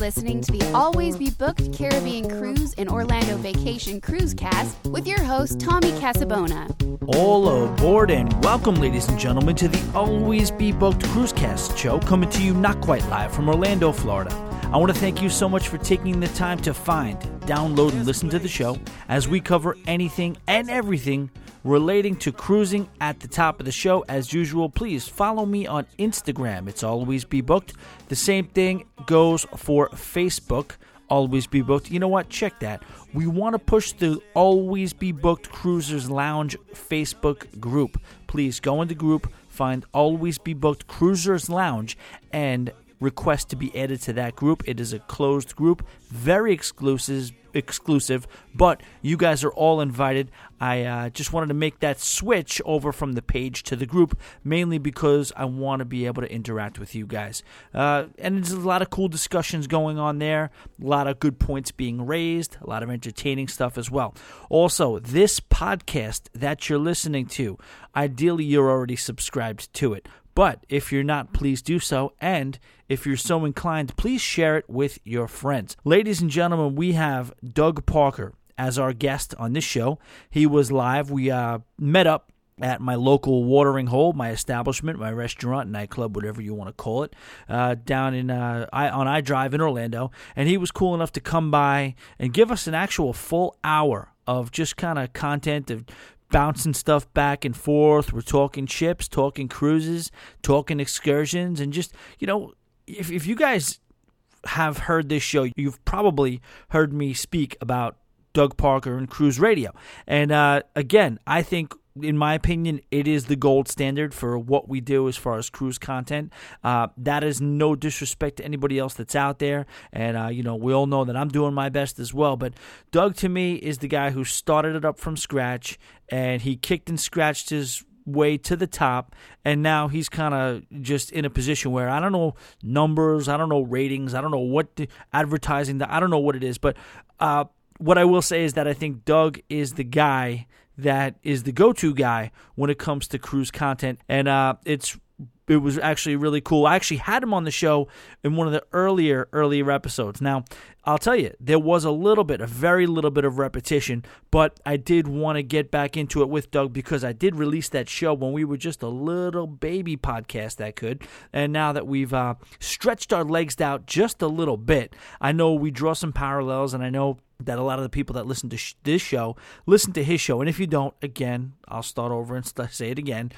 listening to the Always Be Booked Caribbean Cruise and Orlando Vacation Cruise Cast with your host, Tommy Casabona. All aboard and welcome, ladies and gentlemen, to the Always Be Booked Cruise Cast show coming to you not quite live from Orlando, Florida. I want to thank you so much for taking the time to find, download, and listen to the show as we cover anything and everything relating to cruising at the top of the show. As usual, please follow me on Instagram. It's always be booked. The same thing goes for Facebook. Always be booked. You know what? Check that. We want to push the Always Be Booked Cruisers Lounge Facebook group. Please go in the group, find Always Be Booked Cruisers Lounge, and request to be added to that group. It is a closed group, very exclusive, exclusive, but you guys are all invited. I uh, just wanted to make that switch over from the page to the group, mainly because I want to be able to interact with you guys. Uh, and there's a lot of cool discussions going on there, a lot of good points being raised, a lot of entertaining stuff as well. Also, this podcast that you're listening to, ideally, you're already subscribed to it. But if you're not, please do so. And if you're so inclined, please share it with your friends. Ladies and gentlemen, we have Doug Parker as our guest on this show. He was live. We uh, met up at my local watering hole, my establishment, my restaurant, nightclub, whatever you want to call it, uh, down in uh, I, on I Drive in Orlando. And he was cool enough to come by and give us an actual full hour of just kind of content of bouncing stuff back and forth. We're talking ships, talking cruises, talking excursions, and just, you know, if, if you guys have heard this show, you've probably heard me speak about Doug Parker and Cruise Radio. And uh, again, I think in my opinion, it is the gold standard for what we do as far as cruise content. Uh, that is no disrespect to anybody else that's out there. And, uh, you know, we all know that I'm doing my best as well. But Doug, to me, is the guy who started it up from scratch and he kicked and scratched his way to the top and now he's kind of just in a position where I don't know numbers, I don't know ratings, I don't know what the, advertising, I don't know what it is, but uh, what I will say is that I think Doug is the guy that is the go-to guy when it comes to cruise content, and uh, it's it was actually really cool. I actually had him on the show in one of the earlier earlier episodes. Now, I'll tell you, there was a little bit, a very little bit of repetition, but I did want to get back into it with Doug because I did release that show when we were just a little baby podcast that could. And now that we've uh, stretched our legs out just a little bit, I know we draw some parallels, and I know that a lot of the people that listen to sh- this show listen to his show. And if you don't, again, I'll start over and st- say it again.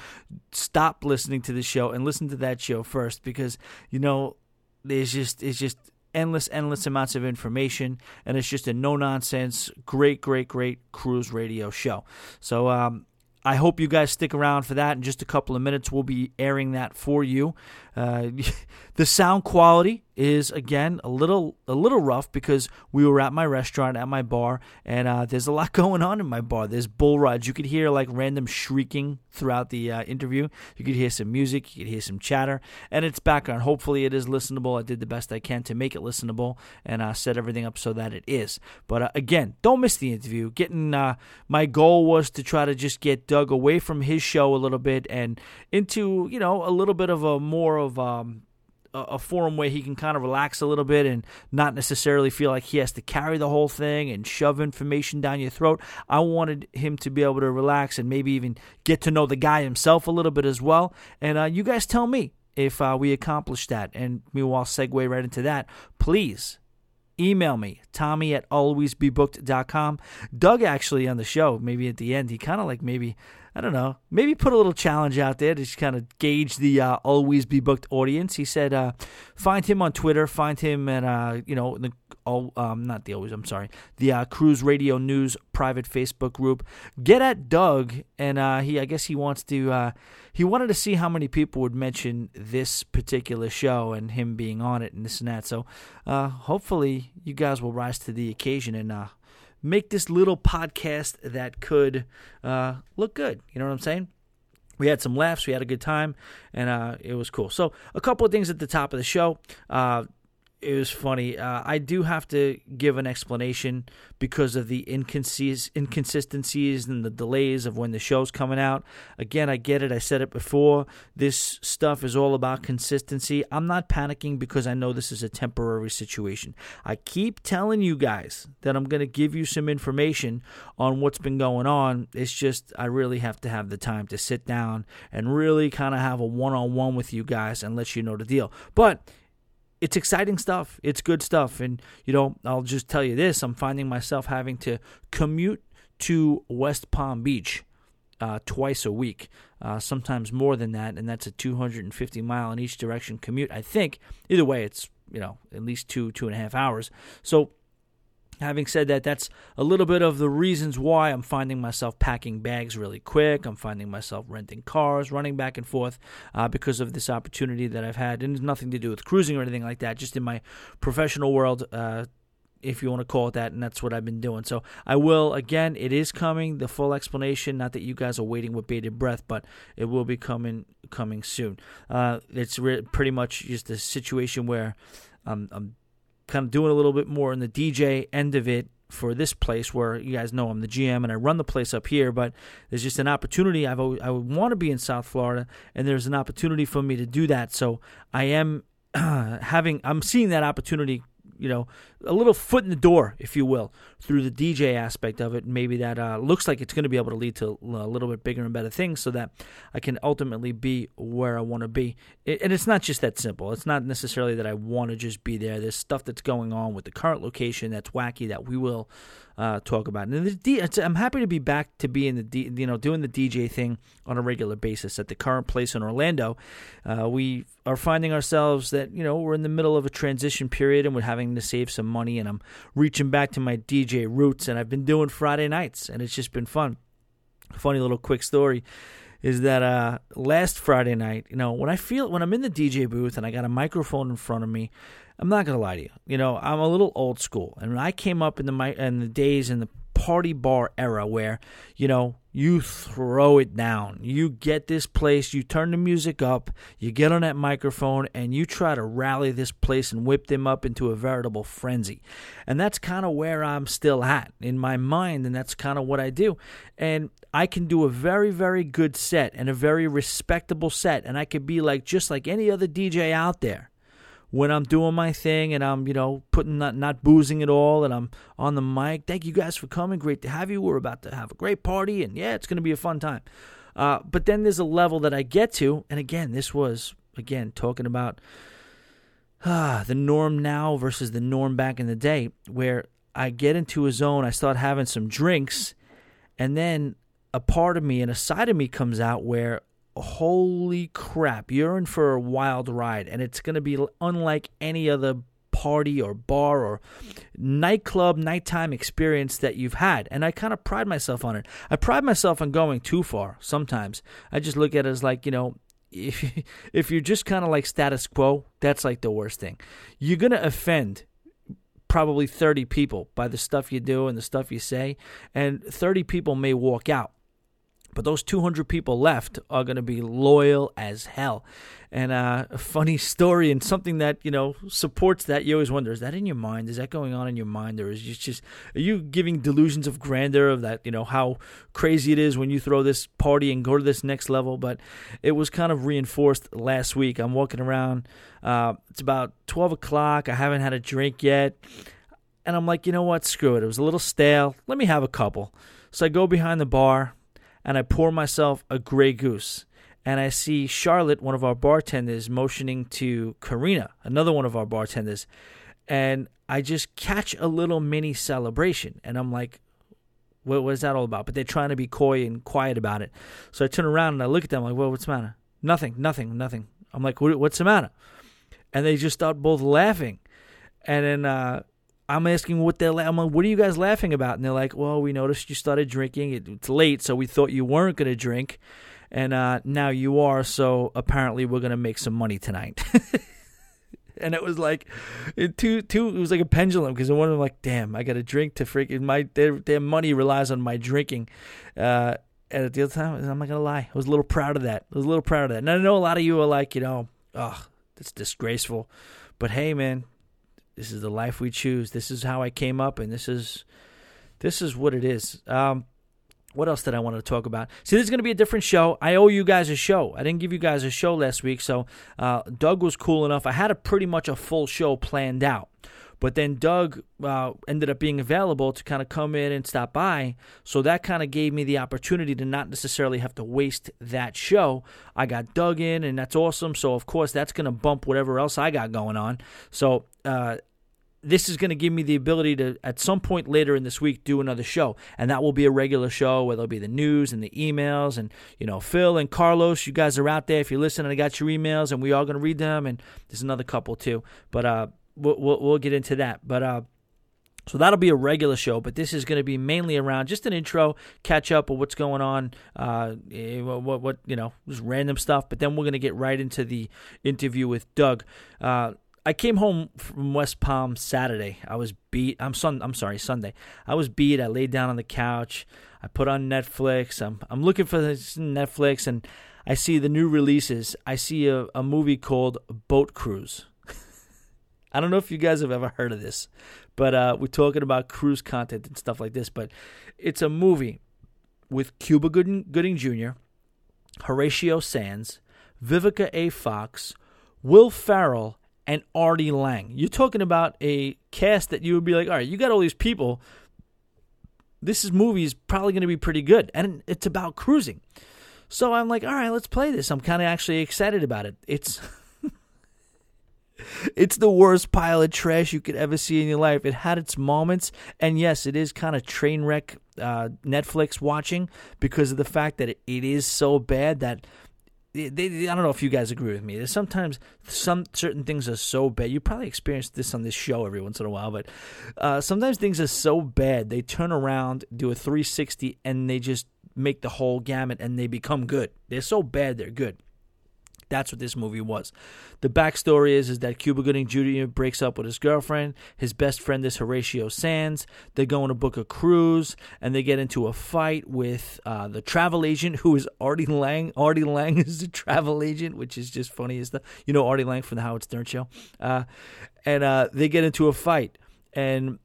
Stop listening to this show and listen to that show first because you know there's just it's just endless, endless amounts of information, and it's just a no nonsense, great, great, great cruise radio show. So um, I hope you guys stick around for that. In just a couple of minutes, we'll be airing that for you. Uh, the sound quality is again a little a little rough because we were at my restaurant at my bar and uh, there's a lot going on in my bar. There's bull rides. You could hear like random shrieking throughout the uh, interview. You could hear some music. You could hear some chatter, and it's background. Hopefully, it is listenable. I did the best I can to make it listenable and uh, set everything up so that it is. But uh, again, don't miss the interview. Getting uh, my goal was to try to just get Doug away from his show a little bit and into you know a little bit of a more of um, a forum where he can kind of relax a little bit and not necessarily feel like he has to carry the whole thing and shove information down your throat. I wanted him to be able to relax and maybe even get to know the guy himself a little bit as well. And uh, you guys tell me if uh, we accomplish that. And meanwhile, segue right into that. Please email me, Tommy at alwaysbebooked.com. Doug actually on the show, maybe at the end, he kind of like maybe I don't know, maybe put a little challenge out there to just kind of gauge the uh, always be booked audience. He said, uh, find him on Twitter, find him at, uh, you know, the all, um, not the always, I'm sorry, the uh, Cruise Radio News private Facebook group. Get at Doug, and uh, he, I guess he wants to, uh, he wanted to see how many people would mention this particular show and him being on it and this and that. So hopefully you guys will rise to the occasion and make this little podcast that could uh, look good. You know what I'm saying? We had some laughs, we had a good time, and uh, it was cool. So, a couple of things at the top of the show. Uh, it was funny. Uh, I do have to give an explanation because of the inconsist- inconsistencies and the delays of when the show's coming out. Again, I get it. I said it before. This stuff is all about consistency. I'm not panicking because I know this is a temporary situation. I keep telling you guys that I'm going to give you some information on what's been going on. It's just I really have to have the time to sit down and really kind of have a one on one with you guys and let you know the deal. But it's exciting stuff. It's good stuff. And, you know, I'll just tell you this I'm finding myself having to commute to West Palm Beach uh, twice a week, uh, sometimes more than that. And that's a 250 mile in each direction commute. I think either way, it's, you know, at least two, two and a half hours. So, Having said that, that's a little bit of the reasons why I'm finding myself packing bags really quick. I'm finding myself renting cars, running back and forth uh, because of this opportunity that I've had. And it's nothing to do with cruising or anything like that, just in my professional world. Uh, if you want to call it that, and that's what I've been doing. So I will again. It is coming. The full explanation. Not that you guys are waiting with bated breath, but it will be coming coming soon. Uh, it's re- pretty much just a situation where um, I'm kind of doing a little bit more in the DJ end of it for this place where you guys know I'm the GM and I run the place up here, but there's just an opportunity. I've always, I want to be in South Florida, and there's an opportunity for me to do that. So I am having I'm seeing that opportunity you know, a little foot in the door, if you will, through the DJ aspect of it. Maybe that uh, looks like it's going to be able to lead to a little bit bigger and better things so that I can ultimately be where I want to be. And it's not just that simple. It's not necessarily that I want to just be there. There's stuff that's going on with the current location that's wacky that we will uh, talk about. And the D, I'm happy to be back to be in the D, you know doing the DJ thing on a regular basis at the current place in Orlando. Uh, we are finding ourselves that you know we're in the middle of a transition period and we're having to save some money. And I'm reaching back to my DJ roots, and I've been doing Friday nights, and it's just been fun. Funny little quick story is that uh, last Friday night, you know, when I feel when I'm in the DJ booth and I got a microphone in front of me, I'm not gonna lie to you. You know, I'm a little old school, and when I came up in the in the days in the party bar era where you know you throw it down. You get this place you turn the music up you get on that microphone and you try to rally this place and whip them up into a veritable frenzy. And that's kind of where i'm still at in my mind and that's kind of what i do. And i can do a very very good set and a very respectable set and i could be like just like any other dj out there when I'm doing my thing and I'm, you know, putting not not boozing at all and I'm on the mic. Thank you guys for coming. Great to have you. We're about to have a great party and yeah, it's going to be a fun time. Uh, but then there's a level that I get to, and again, this was again talking about ah, the norm now versus the norm back in the day, where I get into a zone, I start having some drinks, and then a part of me and a side of me comes out where holy crap, you're in for a wild ride, and it's going to be unlike any other party or bar or nightclub nighttime experience that you've had and i kind of pride myself on it. I pride myself on going too far sometimes. I just look at it as like you know if if you're just kind of like status quo that's like the worst thing. You're going to offend probably 30 people by the stuff you do and the stuff you say and 30 people may walk out but those 200 people left are going to be loyal as hell. And uh, a funny story and something that, you know, supports that. You always wonder, is that in your mind? Is that going on in your mind? Or is it just, are you giving delusions of grandeur of that, you know, how crazy it is when you throw this party and go to this next level? But it was kind of reinforced last week. I'm walking around. Uh, it's about 12 o'clock. I haven't had a drink yet. And I'm like, you know what? Screw it. It was a little stale. Let me have a couple. So I go behind the bar and I pour myself a Grey Goose. And I see Charlotte, one of our bartenders, motioning to Karina, another one of our bartenders. And I just catch a little mini celebration. And I'm like, what, what is that all about? But they're trying to be coy and quiet about it. So I turn around and I look at them like, well, what's the matter? Nothing, nothing, nothing. I'm like, what, what's the matter? And they just start both laughing. And then uh, I'm asking what they're. I'm like, what are you guys laughing about? And they're like, well, we noticed you started drinking. It's late, so we thought you weren't going to drink, and uh, now you are. So apparently, we're going to make some money tonight. and it was like, it two two. It was like a pendulum because one of them like, damn, I got to drink to freaking my their their money relies on my drinking. Uh, and at the other time, I'm not gonna lie, I was a little proud of that. I was a little proud of that. And I know a lot of you are like, you know, oh, that's disgraceful. But hey, man, This is the life we choose. This is how I came up, and this is this is what it is. Um, what else did I want to talk about? See, this is going to be a different show. I owe you guys a show. I didn't give you guys a show last week, so uh, Doug was cool enough. I had a pretty much a full show planned out, but then Doug uh, ended up being available to kind of come in and stop by. So that kind of gave me the opportunity to not necessarily have to waste that show. I got Doug in, and that's awesome. So of course that's going to bump whatever else I got going on. So. Uh, this is going to give me the ability to, at some point later in this week, do another show. And that will be a regular show where there'll be the news and the emails. And, you know, Phil and Carlos, you guys are out there. If you're listening I got your emails and we are going to read them. And there's another couple too. But uh, we'll, we'll, we'll get into that. But, uh, so that'll be a regular show, but this is going to be mainly around just an intro, catch up of what's going on, uh, eh, what, what, you know, just random stuff. But then we're going to get right into the interview with Doug. Uh, I came home from West Palm Saturday. I was beat. I'm sun. I'm sorry, Sunday. I was beat. I laid down on the couch. I put on Netflix. I'm I'm looking for this Netflix, and I see the new releases. I see a, a movie called Boat Cruise. I don't know if you guys have ever heard of this, but uh, we're talking about cruise content and stuff like this. But it's a movie with Cuba Gooding, Gooding Jr., Horatio Sanz, Vivica A. Fox, Will Ferrell, and Artie Lange. You're talking about a cast that you would be like, all right, you got all these people. This is movie is probably going to be pretty good, and it's about cruising. So I'm like, all right, let's play this. I'm kind of actually excited about it. It's it's the worst pile of trash you could ever see in your life. It had its moments, and yes, it is kind of train wreck uh, Netflix watching because of the fact that it, it is so bad that they, they, I don't know if you guys agree with me. There's sometimes some certain things are so bad. You probably experienced this on this show every once in a while, but uh, sometimes things are so bad they turn around, do a 360, and they just make the whole gamut, and they become good. They're so bad they're good. That's what this movie was. The backstory is, is that Cuba Gooding Jr. breaks up with his girlfriend. His best friend is Horatio Sanz. They go on a book a cruise, and they get into a fight with uh, the travel agent, who is Artie Lange. Artie Lange is the travel agent, which is just funny as the you know Artie Lange from the Howard Stern show. Uh, and uh, they get into a fight, and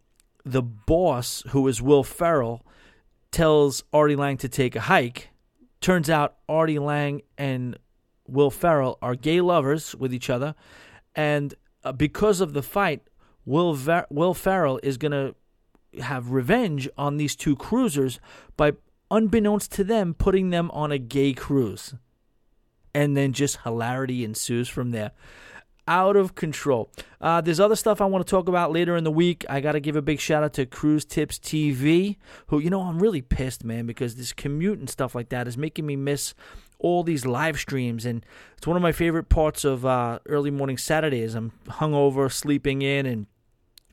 the boss, who is Will Ferrell, tells Artie Lange to take a hike. Turns out Artie Lange and Will Ferrell are gay lovers with each other, and uh, because of the fight, Will Ver- Will Ferrell is gonna have revenge on these two cruisers by, unbeknownst to them, putting them on a gay cruise, and then just hilarity ensues from there. Out of control. Uh, there's other stuff I want to talk about later in the week. I got to give a big shout out to Cruise Tips TV, who, you know, I'm really pissed, man, because this commute and stuff like that is making me miss all these live streams, and it's one of my favorite parts of uh, early morning Saturdays. I'm hungover, sleeping in, and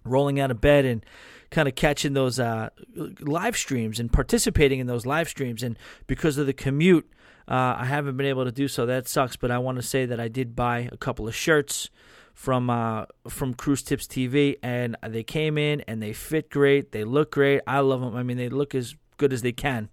rolling out of bed, and kind of catching those uh, live streams and participating in those live streams. And because of the commute, uh, I haven't been able to do so. That sucks. But I want to say that I did buy a couple of shirts from uh, from Cruise Tips TV, and they came in and they fit great. They look great. I love them. I mean, they look as good as they can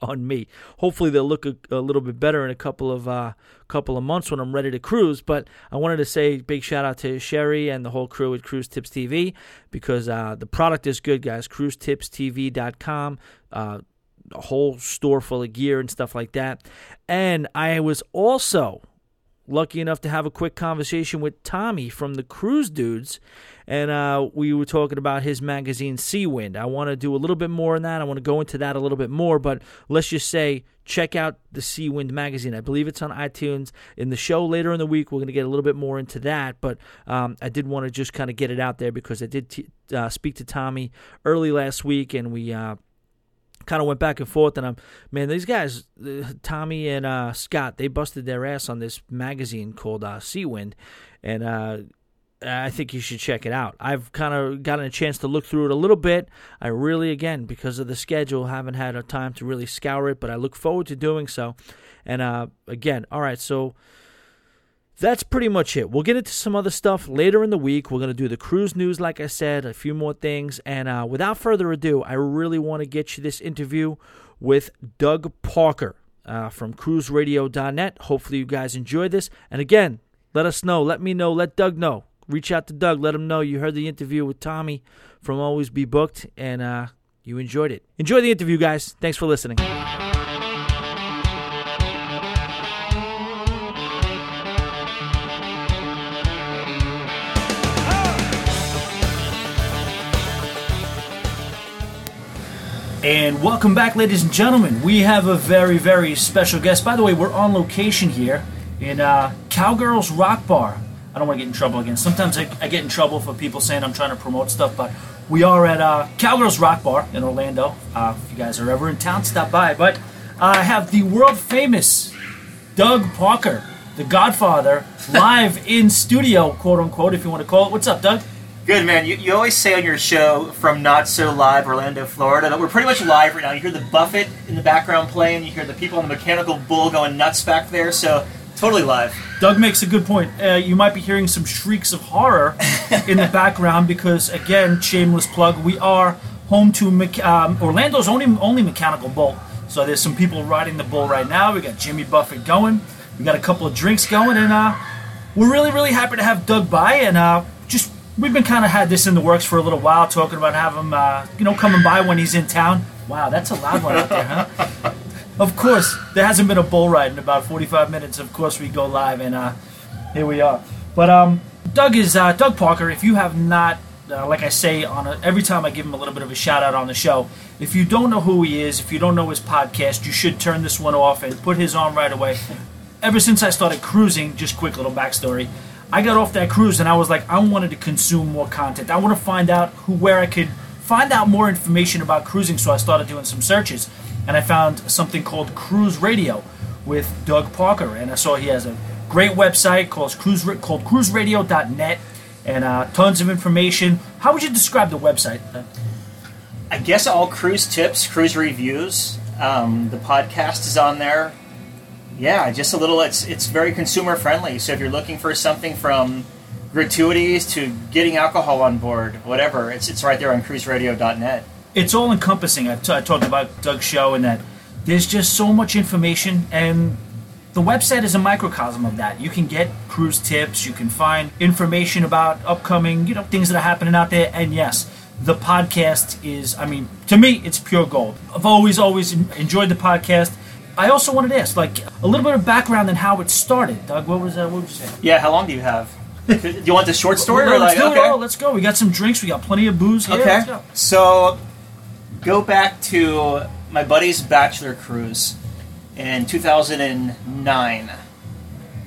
on me. Hopefully they'll look a, a, little bit better in a couple of uh, couple of months when I'm ready to cruise. But I wanted to say big shout out to Sherry and the whole crew at Cruise Tips TV because uh, the product is good, guys. CruiseTipsTV.com. Uh, a whole store full of gear and stuff like that. And I was also lucky enough to have a quick conversation with Tommy from the Cruise Dudes and uh, we were talking about his magazine Sea Wind. I want to do a little bit more on that. I want to go into that a little bit more, but let's just say check out the Sea Wind magazine. I believe it's on iTunes. In the show later in the week, we're going to get a little bit more into that, but um, I did want to just kind of get it out there because I did t- uh, speak to Tommy early last week, and we. Uh, kind of went back and forth and I'm man these guys uh, Tommy and uh, Scott they busted their ass on this magazine called uh, Seawind and uh, I think you should check it out. I've kind of gotten a chance to look through it a little bit. I really, again, because of the schedule, haven't had a time to really scour it, but I look forward to doing so. And uh, again, all right, so that's pretty much it. We'll get into some other stuff later in the week. We're going to do the cruise news, like I said, a few more things. And uh, without further ado, I really want to get you this interview with Doug Parker uh, from cruiseradio.net. Hopefully, you guys enjoy this. And again, let us know. Let me know. Let Doug know reach out to Doug. Let him know you heard the interview with Tommy from Always Be Booked and uh, you enjoyed it. Enjoy the interview, guys. Thanks for listening. And welcome back, ladies and gentlemen. We have a very, very special guest. By the way, we're on location here in uh, Cowgirls Rock Bar. I don't want to get in trouble again. Sometimes I, I, get in trouble for people saying I'm trying to promote stuff, but we are at uh, Cowgirls Rock Bar in Orlando. Uh, if you guys are ever in town, stop by. But I have the world famous Doug Parker, the Godfather, live in studio, quote unquote, if you want to call it. What's up, Doug? Good man. You, you always say on your show from Not So Live, Orlando, Florida, that we're pretty much live right now. You hear the Buffett in the background playing. You hear the people on the mechanical bull going nuts back there. So totally live. Doug makes a good point. Uh, you might be hearing some shrieks of horror in the background because, again, shameless plug. We are home to Me- um, Orlando's only only mechanical bull. So there's some people riding the bull right now. We got Jimmy Buffett going. We got a couple of drinks going, and uh, we're really really happy to have Doug by and. Uh, we've been kind of had this in the works for a little while, talking about having him, uh, you know, coming by when he's in town. Wow, that's a loud one out there, huh? of course, there hasn't been a bull ride in about 45 minutes. Of course, we go live, and uh, here we are. But um, Doug is uh, Doug Parker. If you have not, uh, like I say, on a, every time I give him a little bit of a shout out on the show. If you don't know who he is, if you don't know his podcast, you should turn this one off and put his on right away. Ever since I started cruising, just quick little backstory. I got off that cruise and I was like, I wanted to consume more content. I want to find out who, where I could find out more information about cruising. So I started doing some searches, and I found something called Cruise Radio with Doug Parker, and I saw he has a great website called cruise called cruiseradio.net, and uh, tons of information. How would you describe the website? I guess all cruise tips, cruise reviews. Um, the podcast is on there. Yeah, just a little. It's it's very consumer friendly. So if you're looking for something from gratuities to getting alcohol on board, whatever, it's it's right there on cruiseradio.net. It's all encompassing. I, talked about Doug's show and that there's just so much information and the website is a microcosm of that. You can get cruise tips, you can find information about upcoming, you know, things that are happening out there and yes, the podcast is I mean, to me it's pure gold. I've always always enjoyed the podcast I also wanted to ask, like, a little bit of background on how it started. Doug, what was that? What would you say? Yeah, how long do you have? do you want the short story? well, let's like, do okay. it all. Let's go. We got some drinks. We got plenty of booze here. Okay. Go. So, go back to my buddy's bachelor cruise in 2009,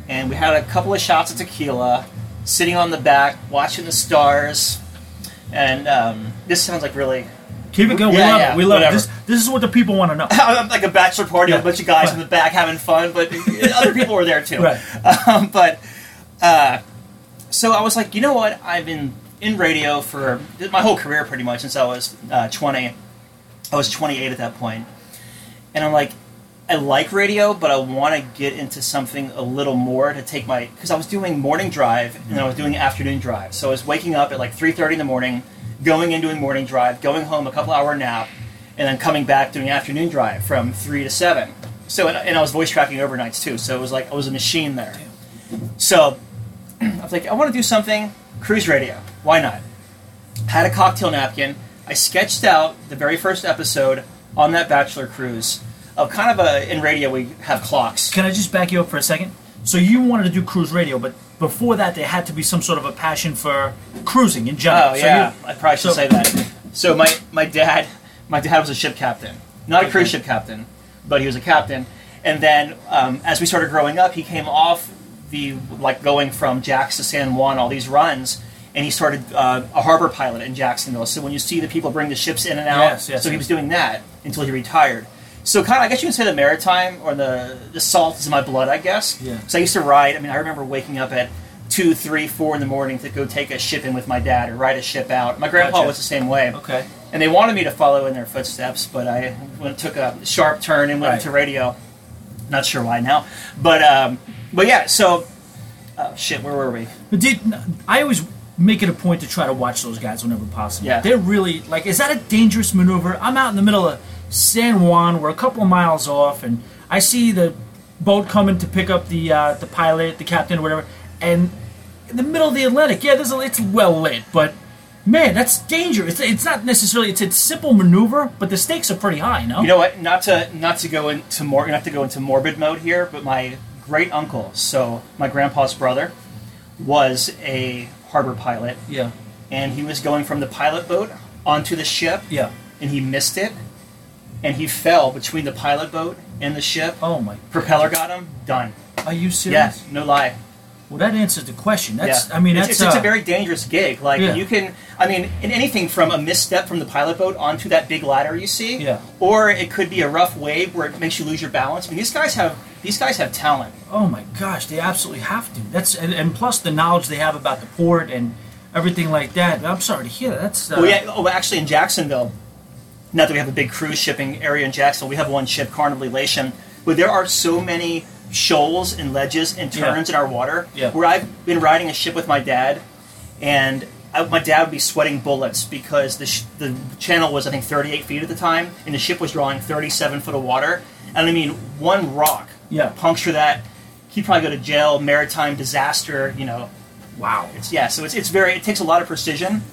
and we had a couple of shots of tequila, sitting on the back, watching the stars, and um, this sounds like really Keep it going. Yeah, we love yeah, it. We love whatever. it. This, this is what the people want to know. I'm like a bachelor party, yeah. a bunch of guys right. in the back having fun, but other people were there too. Right. Um, but uh, so I was like, you know what? I've been in radio for my whole career, pretty much since I was uh, 20. I was 28 at that point, and I'm like, I like radio, but I want to get into something a little more to take my because I was doing morning drive and I was doing afternoon drive. So I was waking up at like 3:30 in the morning going and doing morning drive, going home a couple hour nap, and then coming back doing afternoon drive from three to seven. So and, and I was voice tracking overnights too. So it was like I was a machine there. So I was like, I want to do something cruise radio. Why not? Had a cocktail napkin. I sketched out the very first episode on that bachelor cruise of kind of a in radio we have clocks. Can I just back you up for a second? So you wanted to do cruise radio, but before that, there had to be some sort of a passion for cruising in general. Oh yeah, I probably should so, say that. So my my dad, my dad was a ship captain, not a cruise ship captain, but he was a captain. And then um, as we started growing up, he came off the like going from Jax to San Juan, all these runs, and he started uh, a harbor pilot in Jacksonville. So when you see the people bring the ships in and out, yes, yes, so he was doing that until he retired. So kind of, I guess you can say the maritime or the the salt is in my blood, I guess. Yeah. So I used to ride. I mean, I remember waking up at two, three, four in the morning to go take a ship in with my dad or ride a ship out. My grandpa gotcha. was the same way. Okay. And they wanted me to follow in their footsteps, but I went, took a sharp turn and went right. into radio. Not sure why now, but um, but yeah. So, uh, shit, where were we? Did I always make it a point to try to watch those guys whenever possible? Yeah. They're really like, is that a dangerous maneuver? I'm out in the middle of San Juan. We're a couple miles off, and I see the boat coming to pick up the uh, the pilot, the captain, or whatever, and in the middle of the Atlantic. Yeah, there's a, it's well lit, but man, that's dangerous. It's, it's not necessarily it's a simple maneuver, but the stakes are pretty high. No, You know what? Not to not to go into more not to go into morbid mode here, but my great uncle, so my grandpa's brother, was a harbor pilot, yeah, and he was going from the pilot boat onto the ship, yeah. and he missed it, and he fell between the pilot boat and the ship. Oh my, Propeller got him. Done. are you serious? Yeah, no lie. Well, that answers the question. That's yeah. I mean it's, that's it's, it's uh, a very dangerous gig. Like Yeah. you can, I mean, in anything from a misstep from the pilot boat onto that big ladder you see, Yeah. or it could be a rough wave where it makes you lose your balance. I mean, these guys have these guys have talent. Oh my gosh, they absolutely have to. That's and, and plus the knowledge they have about the port and everything like that. I'm sorry to hear that. That's uh, Oh yeah. Oh, actually, in Jacksonville, not that we have a big cruise shipping area in Jacksonville, we have one ship, Carnival Elation, but there are so many shoals and ledges and Yeah. turns in our water Yeah. where I've been riding a ship with my dad, and I, my dad would be sweating bullets because the sh- the channel was I think 38 feet at the time, and the ship was drawing 37 foot of water, and I mean one rock Yeah. puncture that, he'd probably go to jail, maritime disaster, you know, wow. it's yeah, so it's, it's very it takes a lot of precision,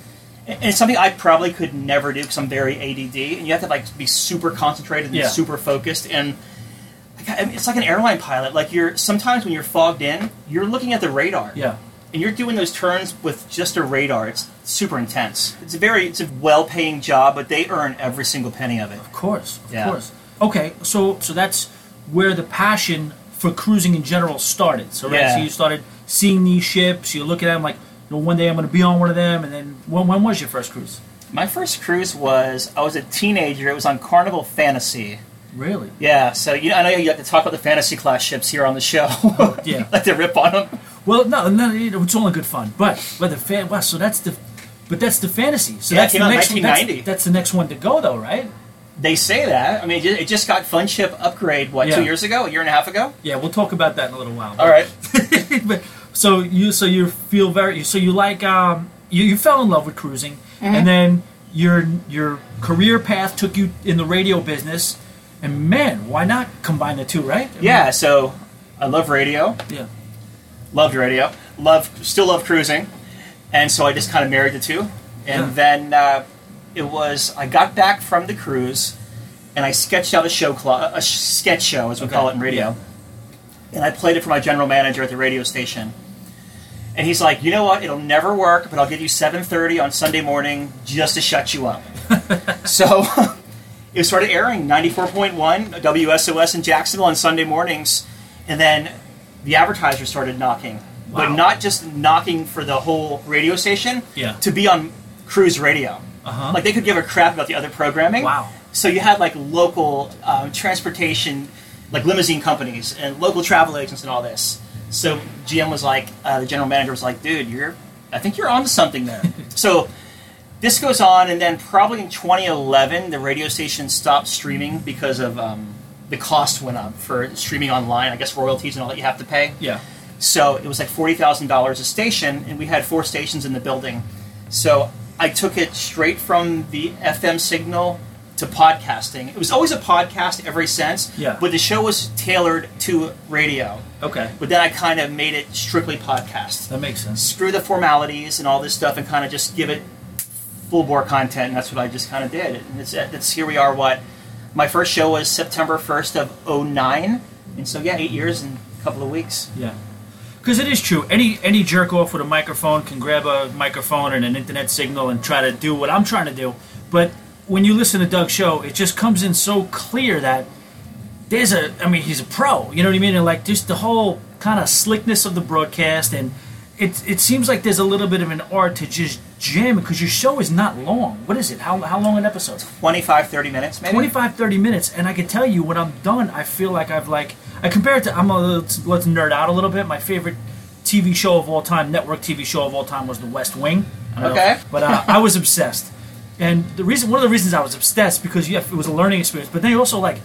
and it's something I probably could never do because I'm very ADD, and you have to like be super concentrated and Yeah. super focused, and I mean, it's like an airline pilot. Like you're sometimes when you're fogged in, you're looking at the radar, Yeah. and you're doing those turns with just a radar. It's super intense. It's a very it's a well-paying job, but they earn every single penny of it. Of course, of Yeah. course. Okay, so so that's where the passion for cruising in general started. So right, Yeah. so you started seeing these ships. You look at them like, know, one day I'm going to be on one of them. And then when, when was your first cruise? My first cruise was I was a teenager. It was on Carnival Fantasy. Really? Yeah, so you know, I know you have to talk about the fantasy class ships here on the show. Oh, yeah. like to rip on them. Well, no, no, it's only good fun. But but the fan, wow, so that's the, but that's the fantasy. So Yeah, that's came the next one. That's, 1990. that's the next one to go, though, right? They say that. I mean, it it just got Fun Ship upgrade what Yeah. two years ago, a year and a half ago. Yeah, we'll talk about that in a little while. All right. But- so you so you feel very so you like um you, you fell in love with cruising Mm-hmm. and then your your career path took you in the radio business and man why not combine the two right I mean, Yeah. So I love radio. yeah Loved radio. Love still love cruising, and so I just kind of married the two. And Yeah. then uh, it was I got back from the cruise, and I sketched out a show cl- a sketch show as we Okay. call it in radio, and I played it for my general manager at the radio station. And he's like, you know what? It'll never work, but I'll give you 7:30 on Sunday morning just to shut you up. so it started airing 94.1 WSOS in Jacksonville on Sunday mornings, and then the advertisers started knocking, but not just knocking for the whole radio station. Yeah. To be on cruise radio, Uh-huh. like they could give a crap about the other programming. Wow. So you had like local um, transportation, like limousine companies and local travel agents and all this. So GM was like, uh, the general manager was like, dude, you're, I think you're onto something there. so this goes on, and then probably in 2011, the radio station stopped streaming because of um, the cost went up for streaming online. I guess royalties and all that you have to pay. yeah So it was like forty thousand dollars a station, and we had four stations in the building. So I took it straight from the FM signal to podcasting. It was always a podcast ever since. Yeah. But the show was tailored to radio. okay But then I kind of made it strictly podcast. that makes sense Screw the formalities and all this stuff, and kind of just give it full bore content. And that's what I just kind of did. And it's, it's here we are. What my first show was September first of 09. and so yeah, eight years and a couple of weeks. yeah because it is true any any jerk off with a microphone can grab a microphone and an internet signal and try to do what I'm trying to do but when you listen to Doug's show it just comes in so clear that there's a I mean he's a pro you know what I mean? And like just the whole kind of slickness of the broadcast and it it seems like there's a little bit of an art to just jam because your show is not long. What is it? How, how long an episode? 25, 30 minutes, maybe. 25 30 minutes and i can tell you when i'm done i feel like i've like i compare it to i'm a let's, let's nerd out a little bit. My favorite tv show of all time network tv show of all time was the west wing. Don't know Okay. but uh, i was obsessed and the reason one of the reasons i was obsessed because yeah it was a learning experience but then you also like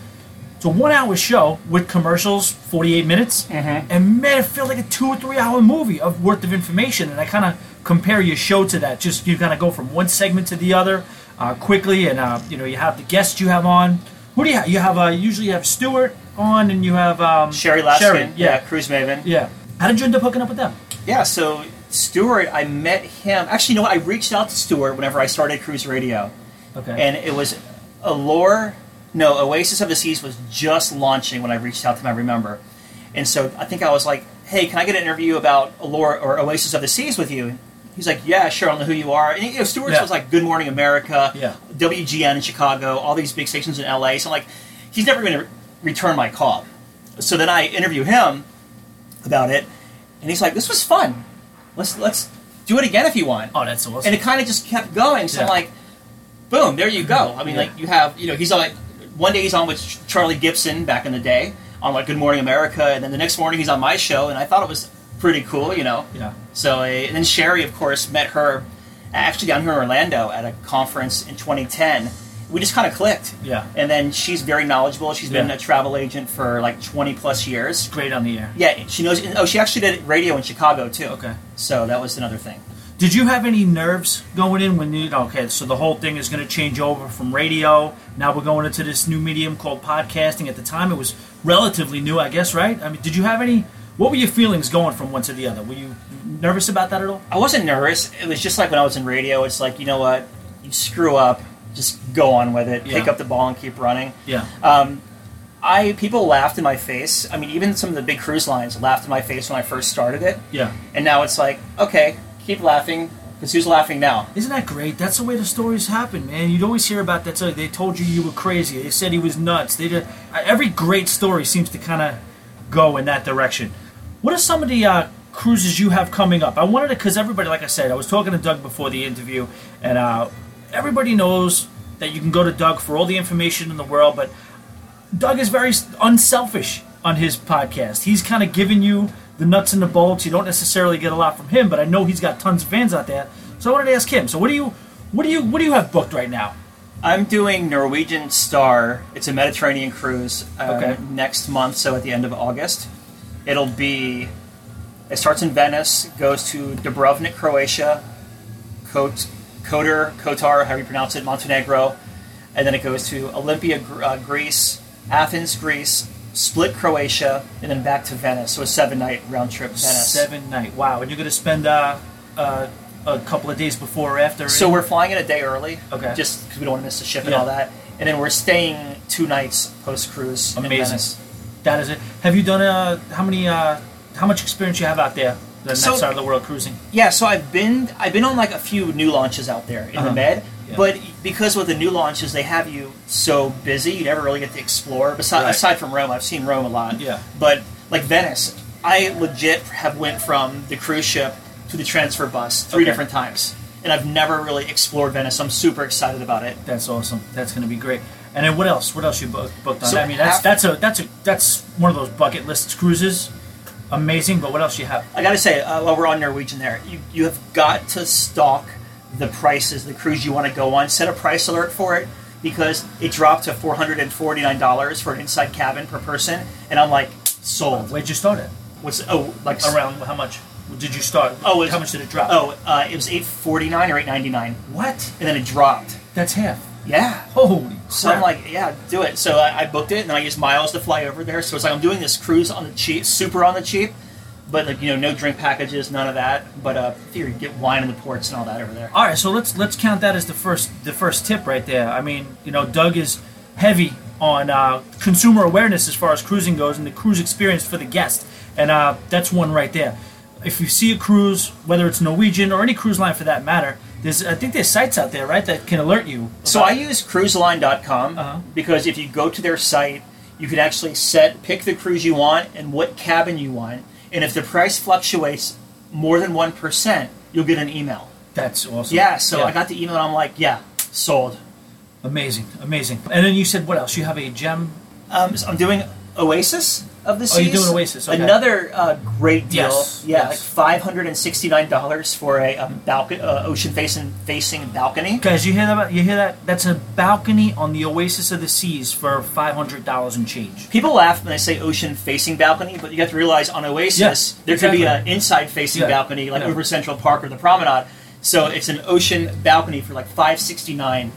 it's a one hour show with commercials 48 minutes and man it felt like a two or three hour movie of worth of information and i kind of compare your show to that. Just you kind of go from one segment to the other uh, quickly and uh, you know you have the guests you have on. Who do you have you have uh, usually you have Stewart on and you have um, Sherry Laskin, Sherry, yeah. yeah Cruise Maven. yeah. How did you end up hooking up with them? Yeah, so Stewart, I met him. Actually, you know what? I reached out to Stewart whenever I started Cruise Radio, Okay. and it was Allure. No, Oasis of the Seas was just launching when I reached out to him. I remember, and so I think I was like, "Hey, can I get an interview about Allure or Oasis of the Seas with you?" He's like, "Yeah, sure. I don't know who you are." And you know, Stewart's Yeah. was like Good Morning America, Yeah. WGN in Chicago, all these big stations in LA. So I'm like, he's never going to return my call. So then I interview him about it, and he's like, "This was fun. Let's let's do it again if you want." oh, that's awesome. And it kind of just kept going. So I'm like, boom, there you go. I mean, Yeah. like you have, you know, he's on like one day he's on with Charlie Gibson back in the day on like Good Morning America, and then the next morning he's on my show, and I thought it was pretty cool, you know. yeah. So uh, and then Sherry, of course, met her actually down here in Orlando at a conference in 2010. We just kind of clicked. Yeah. And then she's very knowledgeable. She's been Yeah. a travel agent for like 20 plus years. Great on the air. Yeah, she knows. Oh, she actually did radio in Chicago too. Okay. So that was another thing. Did you have any nerves going in when you okay, so the whole thing is going to change over from radio. Now we're going into this new medium called podcasting. At the time it was relatively new, I guess, right? I mean, did you have any what were your feelings going from one to the other? Were you nervous about that at all? I wasn't nervous. It was just like when I was in radio. It's like you know what, you screw up, just go on with it, pick up the ball and keep running. Yeah. Um, I people laughed in my face. I mean, even some of the big cruise lines laughed in my face when I first started it, Yeah. and now it's like, okay, keep laughing because who's laughing now? Isn't that great? That's the way the stories happen, man. You'd always hear about that. So they told you you were crazy. They said he was nuts. They did, every great story seems to kind of go in that direction. What are some of the uh, cruises you have coming up? I wanted to, because everybody, like I said, I was talking to Doug before the interview, and uh, everybody knows that you can go to Doug for all the information in the world, but Doug is very unselfish on his podcast. He's kind of giving you the nuts and the bolts. You don't necessarily get a lot from him, but I know he's got tons of fans out there. So I wanted to ask him. So what do you, what do you, what do you have booked right now? I'm doing Norwegian Star. It's a Mediterranean cruise um, Okay. next month, so at the end of August. It'll be. It starts in Venice, goes to Dubrovnik, Croatia, Kot, Kotor, Kotar, however you pronounce it, Montenegro, and then it goes to Olympia, uh, Greece, Athens, Greece, Split, Croatia, and then back to Venice. So a seven-night round trip, Venice. Seven night. Wow. And you're going to spend uh, uh, a couple of days before or after. So we're flying in a day early, Okay. just because we don't want to miss the ship and Yeah. all that. And then we're staying two nights post cruise in Amazing. Venice. that is it. Have you done uh, how many? Uh, how much experience you have out there? That So- side of the world cruising. Yeah, so I've been I've been on like a few new launches out there in Uh-huh. the Med, Yeah. but because with the new launches they have you so busy, you never really get to explore. Besides, Right. aside from Rome, I've seen Rome a lot. Yeah. but like Venice, I legit have went from the cruise ship to the transfer bus three Okay. different times, and I've never really explored Venice. I'm super excited about it. That's awesome. That's going to be great. And then what else? What else you booked, booked on? So I mean, that's half- that's a that's a that's one of those bucket list cruises. Amazing. But what else you have? I gotta say, uh, while we're on Norwegian, there you you have got to stalk the prices, the cruise you want to go on. Set a price alert for it because it dropped to four hundred and forty nine dollars for an inside cabin per person, and I'm like sold. Where'd you start at? What's oh like Around how much did you start? Oh, it's- how much did it drop? Oh, uh, it was eight forty nine or eight ninety nine, what? and then it dropped. That's half. Yeah. Holy So I'm like, yeah, do it. So I, I booked it, and then I used miles to fly over there. So it's like I'm doing this cruise on the cheap, super on the cheap, but like you know, no drink packages, none of that. But uh, you get wine in the ports and all that over there. All right, so let's let's count that as the first the first tip right there. I mean, you know, Doug is heavy on uh, consumer awareness as far as cruising goes and the cruise experience for the guest, and uh, that's one right there. If you see a cruise, whether it's Norwegian or any cruise line for that matter, there's I think there's sites out there right that can alert you. So I use cruiseline.com Uh-huh. because if you go to their site, you can actually set pick the cruise you want and what cabin you want, and if the price fluctuates more than one percent, you'll get an email. that's awesome. Yeah, so I got the email and I'm like, yeah, sold. amazing, amazing. And then you said what else? You have a gem. Um, so I'm doing Oasis of the Oh, Seas. you're doing Oasis, okay. Another uh, great deal. Yes, yeah, yes. like five hundred and sixty nine dollars for a balcony, uh, ocean facing facing balcony. Guys, you hear that? You hear that? That's a balcony on the Oasis of the Seas for five hundred dollars and change. People laugh when I say ocean facing balcony, but you have to realize on Oasis Yes, there could be an inside facing Yeah, balcony like yeah. over Central Park or the Promenade. So it's an ocean balcony for like five sixty nine,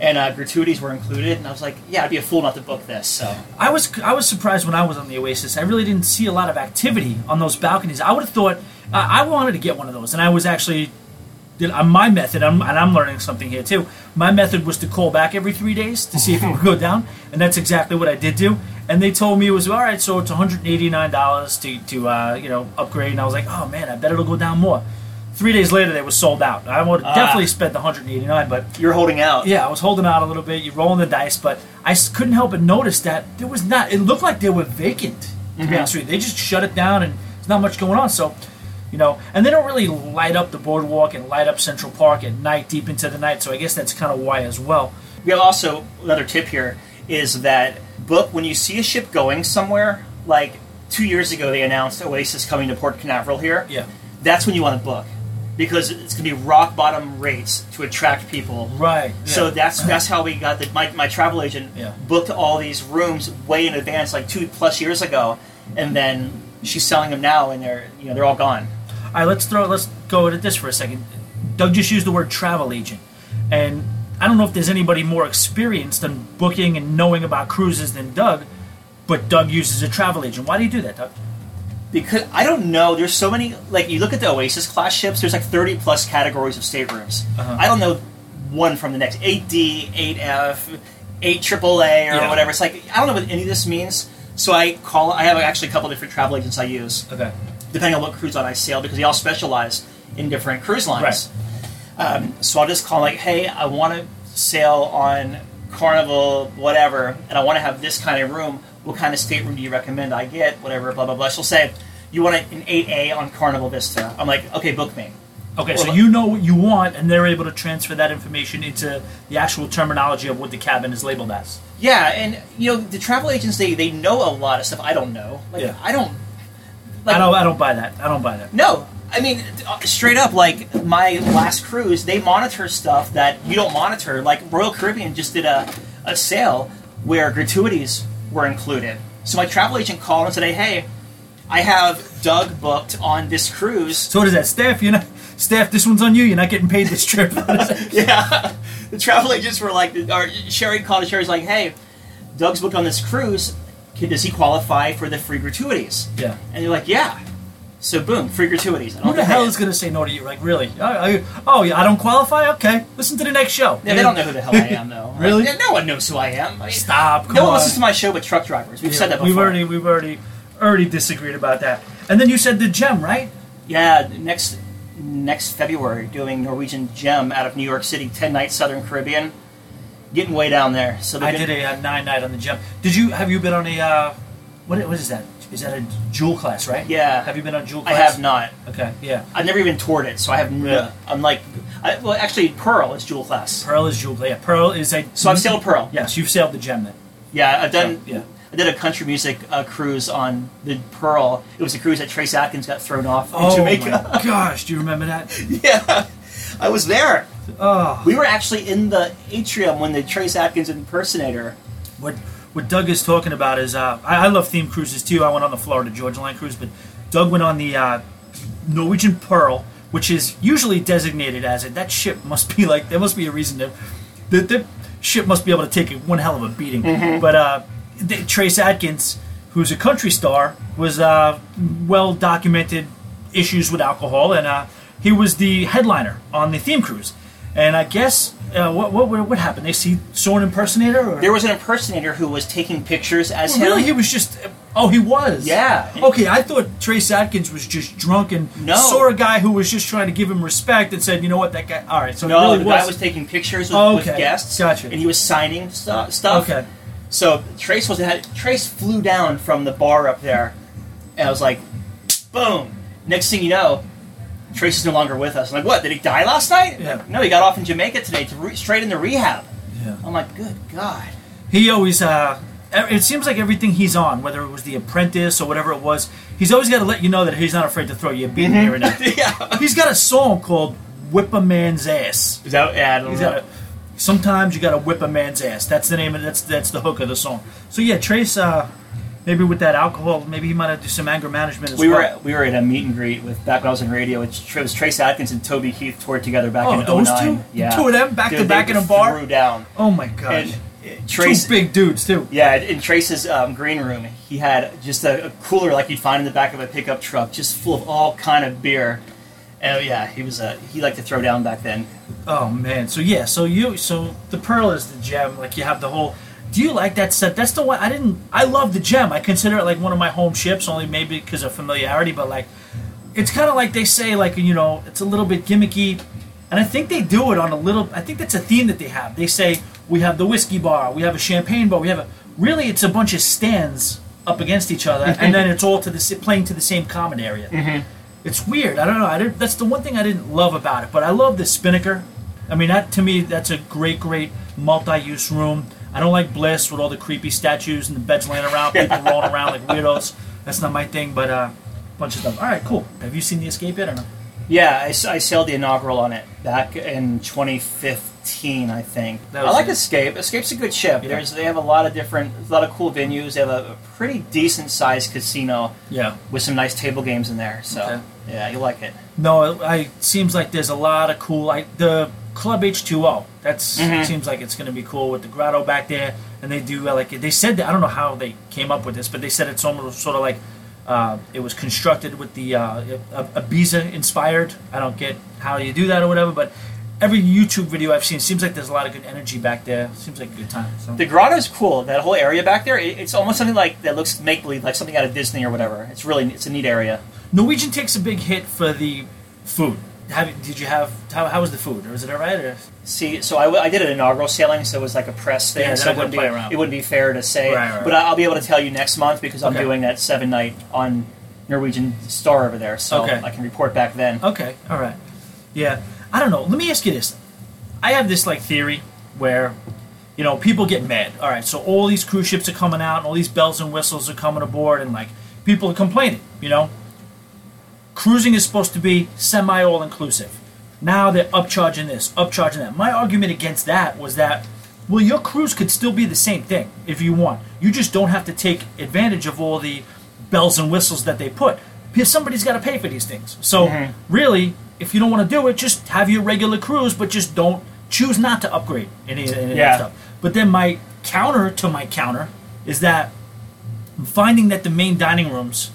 and uh, gratuities were included. And I was like, yeah, I'd be a fool not to book this. So I was I was surprised when I was on the Oasis. I really didn't see a lot of activity on those balconies. I would have thought I, I wanted to get one of those, and I was actually uh, my method, I'm, and I'm learning something here too. My method was to call back every three days to see if it would go down, and that's exactly what I did do. And they told me it was all right, so it's 189 dollars to to uh, you know upgrade, and I was like, oh man, I bet it'll go down more. Three days later, they were sold out. I would Ah. definitely spent the 189, but You're holding out. yeah, I was holding out a little bit. You're rolling the dice, but I couldn't help but notice that there was not. It looked like they were vacant. To be honest with you, they just shut it down, and there's not much going on. So, you know, and they don't really light up the boardwalk and light up Central Park at night, deep into the night. So I guess that's kind of why as well. We have also another tip here is that book when you see a ship going somewhere. Like two years ago, they announced Oasis coming to Port Canaveral here. Yeah. That's when you want to book because it's going to be rock bottom rates to attract people. Right. So that's that's how we got the my, my travel agent Yeah. booked all these rooms way in advance, like two plus years ago, and then she's selling them now, and they're you know they're all gone. All right, let's throw. Let's go at this for a second. Doug just used the word travel agent, and I don't know if there's anybody more experienced in booking and knowing about cruises than Doug, but Doug uses a travel agent. Why do you do that, Doug? Because I don't know, there's so many like you look at the Oasis class ships. There's like 30 plus categories of staterooms. Uh-huh. I don't know one from the next 8D, 8F, 8 AAA or Yeah. whatever. It's like I don't know what any of this means. So I call. I have actually a couple different travel agents I use. Okay. depending on what cruise line I sail, because they all specialize in different cruise lines. Um, so I'll just call like, hey, I want to sail on Carnival, whatever, and I want to have this kind of room. What kind of stateroom do you recommend I get? Whatever, blah blah blah. She'll say, you want an 8A on Carnival Vista. I'm like, okay, book me. Okay, so you know what you want, and they're able to transfer that information into the actual terminology of what the cabin is labeled as. Yeah, and you know the travel agents they they know a lot of stuff I don't know. Like Yeah. I don't. Like, I don't. I don't buy that. I don't buy that. No, I mean uh, straight up. Like my last cruise, they monitor stuff that you don't monitor. Like Royal Caribbean just did a a sale where gratuities were included. So my travel agent called and said, "Hey, I have Doug booked on this cruise." So what is that, staff? You know, staff. This one's on you. You're not getting paid this trip. yeah, the travel agents were like, or Sherry called. and Sherry's like, "Hey, Doug's booked on this cruise. Does he qualify for the free gratuities?" yeah. And they're like, "Yeah." So boom, free gratuities. Who the hell is going to say no to you? Like, really? I, I, oh, yeah, I don't qualify? Okay. Listen to the next show. Yeah, they don't know who the hell I am, though. Really? Like, no one knows who I am. I mean, Stop. Come no one on. listens to my show but truck drivers. We've said that before. We've already, we've already, already disagreed about that. And then you said the gem, right? Yeah, next next February, doing Norwegian Gem out of New York City, ten nights Southern Caribbean, getting way down there. So I did a uh, nine night on the gem. Did you? Have you been on a? Uh, what, what is that? Is that a jewel class, right? Yeah. Have you been on jewel I have not. Okay. Yeah. I've never even toured it, so I have no. Really? I'm like, I, well, actually, Pearl is jewel class. Pearl is jewel. Yeah. Pearl is a. So I've sailed Pearl. Yes, you've sailed the gem then. Yeah, I've done. Yeah. I did a country music uh, cruise on the Pearl. It was a cruise that Trace Atkins got thrown off in Oh Jamaica. gosh! Do you remember that? yeah, I was there. Oh. We were actually in the atrium when the Trace Atkins impersonator. What what Doug is talking about is uh, I, I love theme cruises too. I went on the Florida Georgia Line cruise, but Doug went on the uh, Norwegian Pearl, which is usually designated as it. That ship must be like there must be a reason to the, the ship must be able to take one hell of a beating. But uh, the, Trace Atkins, who's a country star, was uh, well documented issues with alcohol, and uh, he was the headliner on the theme cruise. And I guess uh, what, what what happened? They see saw an impersonator. Or? There was an impersonator who was taking pictures as him. Really, he was just. Oh, he was. Yeah. Okay, I thought Trace Atkins was just drunk and No. saw a guy who was just trying to give him respect and said, "You know what, that guy." All right, so no, really the was. guy was taking pictures with, Oh, with guests. Gotcha. And he was signing stu- stuff. okay. So Trace was had Trace flew down from the bar up there, and I was like, boom. Next thing you know, Trace is no longer with us. I'm like, what? Did he die last night? Yeah. No, he got off in Jamaica today to re- straight into rehab. Yeah. I'm like, good God. He always. Uh, it seems like everything he's on, whether it was The Apprentice or whatever it was, he's always got to let you know that he's not afraid to throw you a beating here and there. yeah. He's got a song called "Whip a Man's Ass." Is that? Yeah, I don't He's know. got a, sometimes you got to whip a man's ass. That's the name of that's that's the hook of the song. So yeah, Trace. Uh, maybe with that alcohol, maybe he might have to do some anger management as we well. were at, we were at a meet and greet with back when I was in radio. It was Trace Atkins and Toby Keith toured together back Oh, in those 09. two? Yeah, Two of them back to back in a bar? Threw down. Oh my gosh. And Trace, Two big dudes too. yeah, in Trace's um, green room, he had just a, a cooler like you'd find in the back of a pickup truck, just full of all kind of beer. And yeah, he was a he liked to throw down back then. Oh man. So yeah. So you. So the pearl is the gem. Like you have the whole. Do you like that set? That's the one I didn't. I love the gem. I consider it like one of my home ships, only maybe because of familiarity. But like, it's kind of like they say, like you know, it's a little bit gimmicky, and I think they do it on a little. I think that's a theme that they have. They say we have the whiskey bar, we have a champagne bar, we have a. Really, it's a bunch of stands up against each other, and then it's all to the playing to the same common area. Mm-hmm. It's weird. I don't know. I didn't, that's the one thing I didn't love about it. But I love the spinnaker. I mean, that to me, that's a great, great multi-use room. I don't like Bliss with all the creepy statues and the beds laying around, people rolling around like weirdos. That's not my thing. But uh, bunch of stuff. All right, cool. Have you seen the Escape yet or no? Yeah, I sailed the inaugural on it back in 2015, I think. I like it. Escape. Escape's a good ship. Yeah. There's they have a lot of different, a lot of cool venues. They have a, a pretty decent sized casino Yeah. with some nice table games in there. So Okay. yeah, you like it. No, I seems like there's a lot of cool. Like the Club H2O. That's Mhm. seems like it's going to be cool with the grotto back there, and they do uh, like they said that I don't know how they came up with this, but they said it's almost sort of like uh, it was constructed with the uh, Ibiza inspired. I don't get how you do that or whatever, but every YouTube video I've seen seems like there's a lot of good energy back there. Seems like a good time. So. The grotto's cool. That whole area back there, it, it's almost something like that looks make believe, like something out of Disney or whatever. It's really it's a neat area. Norwegian takes a big hit for the food. Have, did you have how, how was the food? Or was it alright? Or See, so I, w- I did an inaugural sailing, so it was like a press thing. Yeah, so it wouldn't, be, around. it wouldn't be fair to say. Right, right, But right. I'll be able to tell you next month because I'm Okay. doing that seven night on Norwegian Star over there. So Okay. I can report back then. Okay, all right. Yeah, I don't know. Let me ask you this. I have this like theory where, you know, people get mad. All right, so all these cruise ships are coming out, and all these bells and whistles are coming aboard, and like people are complaining. You know, cruising is supposed to be semi all inclusive. Now they're upcharging this, upcharging that. My argument against that was that, well, your cruise could still be the same thing if you want. You just don't have to take advantage of all the bells and whistles that they put. Because somebody's got to pay for these things. So Mhm. really, if you don't want to do it, just have your regular cruise, but just don't choose not to upgrade any, any of that Yeah. stuff. But then my counter to my counter is that I'm finding that the main dining rooms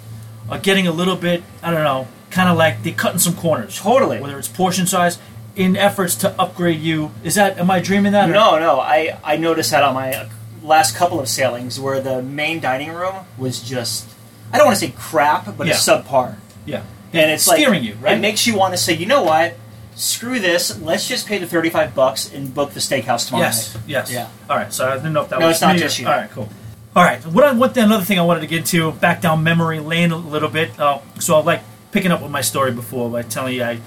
are getting a little bit, I don't know, kind of like they're cutting some corners. Totally. Whether it's portion size, in efforts to upgrade you. Is that, am I dreaming that? or- No, no. I, I noticed that on my uh, last couple of sailings where the main dining room was just, I don't want to say crap, but Yeah. it's subpar. Yeah. And it's Steering like, you, right? It makes you want to say, you know what? Screw this. Let's just pay the 35 bucks and book the steakhouse tomorrow Yes, night. yes. Yeah. All right, so I didn't know if that No, was it's not just you. All right, cool. All right, what I, what the, another thing I wanted to get into, back down memory lane a little bit. Uh, so I like picking up with my story before by telling you I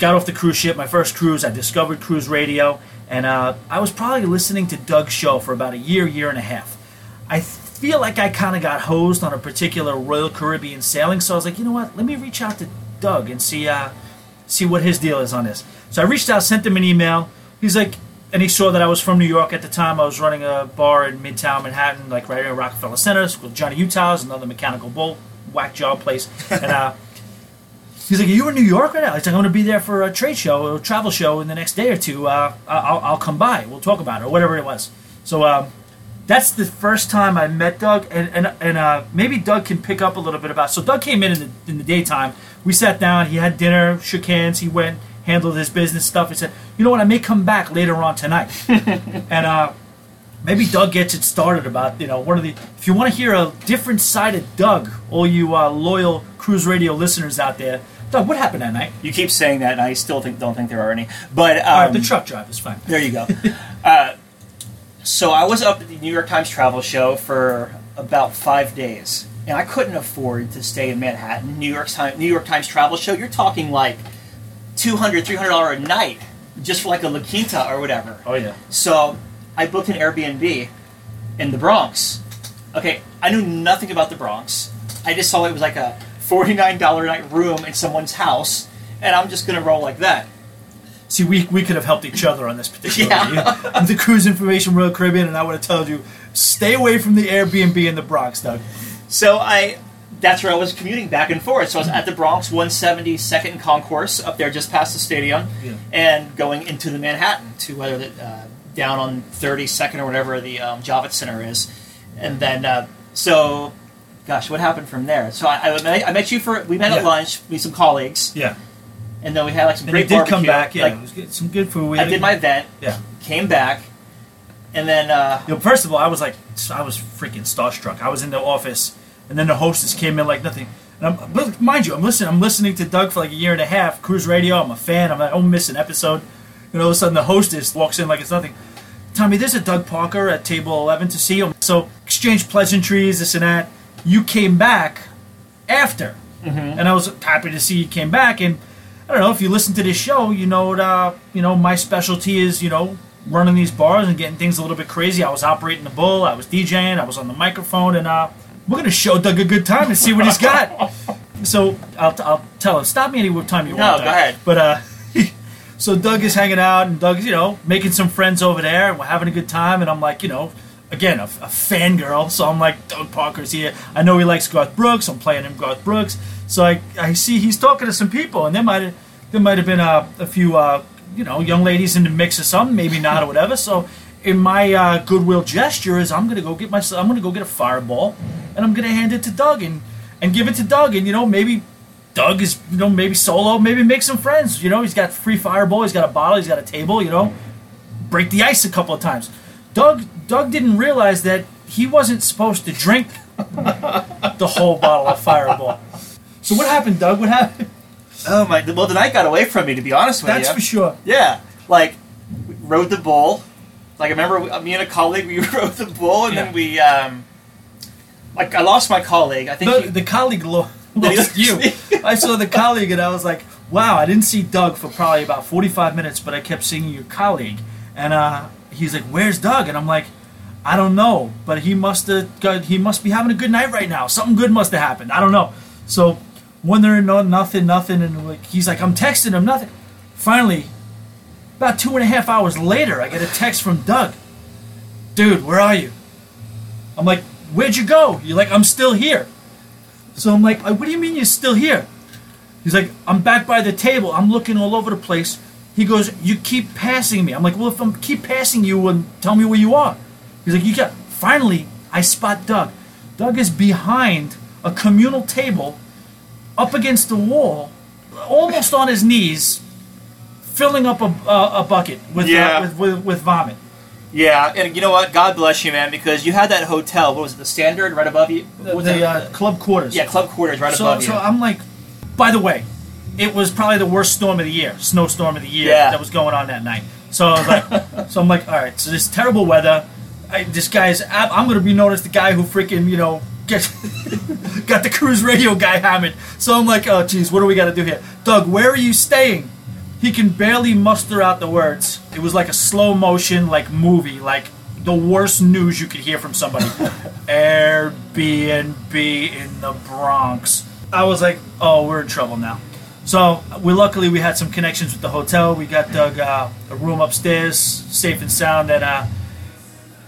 got off the cruise ship, my first cruise. I discovered cruise radio, and uh, I was probably listening to Doug's show for about a year, year and a half. I feel like I kind of got hosed on a particular Royal Caribbean sailing, so I was like, you know what? Let me reach out to Doug and see uh, see what his deal is on this. So I reached out, sent him an email. He's like, and he saw that I was from New York at the time. I was running a bar in Midtown Manhattan, like right in Rockefeller Center, with Johnny Utah's, another mechanical bull whack job place. And uh, he's like, "Are you in New York right now?" He's like, "I'm going to be there for a trade show or a travel show in the next day or two. Uh, I'll, I'll come by. We'll talk about it or whatever it was." So um, that's the first time I met Doug, and and, and uh, maybe Doug can pick up a little bit about. So Doug came in in the, in the daytime. We sat down. He had dinner, shook hands. He went handled this business stuff. He said, "You know what? I may come back later on tonight." and uh, maybe Doug gets it started about you know one of the. If you want to hear a different side of Doug, all you uh, loyal cruise radio listeners out there, Doug, what happened that night? You keep saying that, and I still think don't think there are any. But um, All right, the truck drive is fine. There you go. uh, so I was up at the New York Times Travel Show for about five days, and I couldn't afford to stay in Manhattan. New York Times, New York Times Travel Show. You're talking like 200 $300 a night just for like a La Quinta or whatever. Oh yeah. So I booked an Airbnb in the Bronx. Okay, I knew nothing about the Bronx. I just saw it was like a $49 a night room in someone's house, and I'm just gonna roll like that. See, we, we could have helped each other on this particular Yeah. the cruise information Royal Caribbean, and I would have told you stay away from the Airbnb in the Bronx, Doug. So I, that's where I was commuting back and forth. So I was at the Bronx, 170 Second Concourse, up there just past the stadium, Yeah. and going into the Manhattan to whether the uh, down on 32nd or whatever the um, Javits Center is, and then uh, so, gosh, what happened from there? So I, I, met, I met you for we met at lunch, we some colleagues, Yeah. and then we had like some And great did barbecue. come back. Yeah, Like, it was good, some good food. We I did my event, Yeah. came back, and then uh, You know, first of all, I was like, I was freaking starstruck. I was in the office, and then the hostess came in like nothing. And I'm, but mind you, I'm listening. I'm listening to Doug for like a year and a half. Cruise Radio. I'm a fan. I'm like, I don't miss an episode. And all of a sudden, the hostess walks in like it's nothing. Tommy, there's a Doug Parker at table 11 to see him. So exchange pleasantries, this and that. You came back after, and I was happy to see you came back. And I don't know if you listen to this show, you know, what, uh, you know, my specialty is you know running these bars and getting things a little bit crazy. I was operating the bull, I was DJing, I was on the microphone, and uh, we're gonna show Doug a good time and see what he's got. so I'll, I'll tell him, stop me any time you No, want. go Doug. ahead. But uh, so Doug is hanging out, and Doug's you know making some friends over there, and we're having a good time. And I'm like, you know, again a, a fangirl, so I'm like, Doug Parker's here. I know he likes Garth Brooks. I'm playing him Garth Brooks. So I, I see he's talking to some people, and there might have there might have been a, a few uh, you know young ladies in the mix or something, maybe not or whatever. So in my uh, goodwill gesture is I'm gonna go get myself I'm gonna go get a fireball, and I'm gonna hand it to Doug and and give it to Doug, and you know maybe Doug is, you know, maybe solo, maybe make some friends. You know, he's got free fireball, he's got a bottle, he's got a table. You know, break the ice a couple of times. Doug, Doug didn't realize that he wasn't supposed to drink the whole bottle of fireball. So what happened, Doug? What happened? oh my, well the night got away from me to be honest with That's you. That's for sure. Yeah, like rode the bull. Like I remember we- me and a colleague we rode the bull, and Yeah. then we um, like I lost my colleague. I think The, he- the colleague lo- lost you. I saw the colleague and I was like, wow, I didn't see Doug for probably about 45 minutes, but I kept seeing your colleague. And uh, he's like, where's Doug? And I'm like, I don't know, but he must have got, he must be having a good night right now. Something good must have happened. I don't know. So wondering, no, nothing, nothing, and like he's like, I'm texting him, nothing. Finally, about two and a half hours later, I get a text from Doug. Dude, where are you? I'm like, where'd you go? You're like, I'm still here. So I'm like, "Uh, what do you mean you're still here? He's like, I'm back by the table. I'm looking all over the place. He goes, you keep passing me. I'm like, well, if I'm keep passing you, and tell me where you are. He's like, you got. Finally, I spot Doug. Doug is behind a communal table, up against the wall, almost on his knees, filling up a, a, a bucket with, Yeah. uh, with, with with vomit. yeah, and you know what? God bless you, man, because you had that hotel. What was it? The Standard right above you. What was the uh, club quarters. yeah, Club Quarters right So, above so you. So I'm like, by the way, it was probably the worst storm of the year, snowstorm of the year Yeah. that was going on that night. So I was like, so I'm like, all right, so this terrible weather. I, this guy's, I'm I'm gonna be known as the guy who freaking, you know, get, got the cruise radio guy hammered. So I'm like, oh geez, what do we got to do here, Doug? Where are you staying? He can barely muster out the words. It was like a slow motion, like movie, like the worst news you could hear from somebody. Airbnb in the Bronx. I was like, oh, we're in trouble now. So we luckily we had some connections with the hotel. We got Doug uh, a room upstairs, safe and sound. That uh,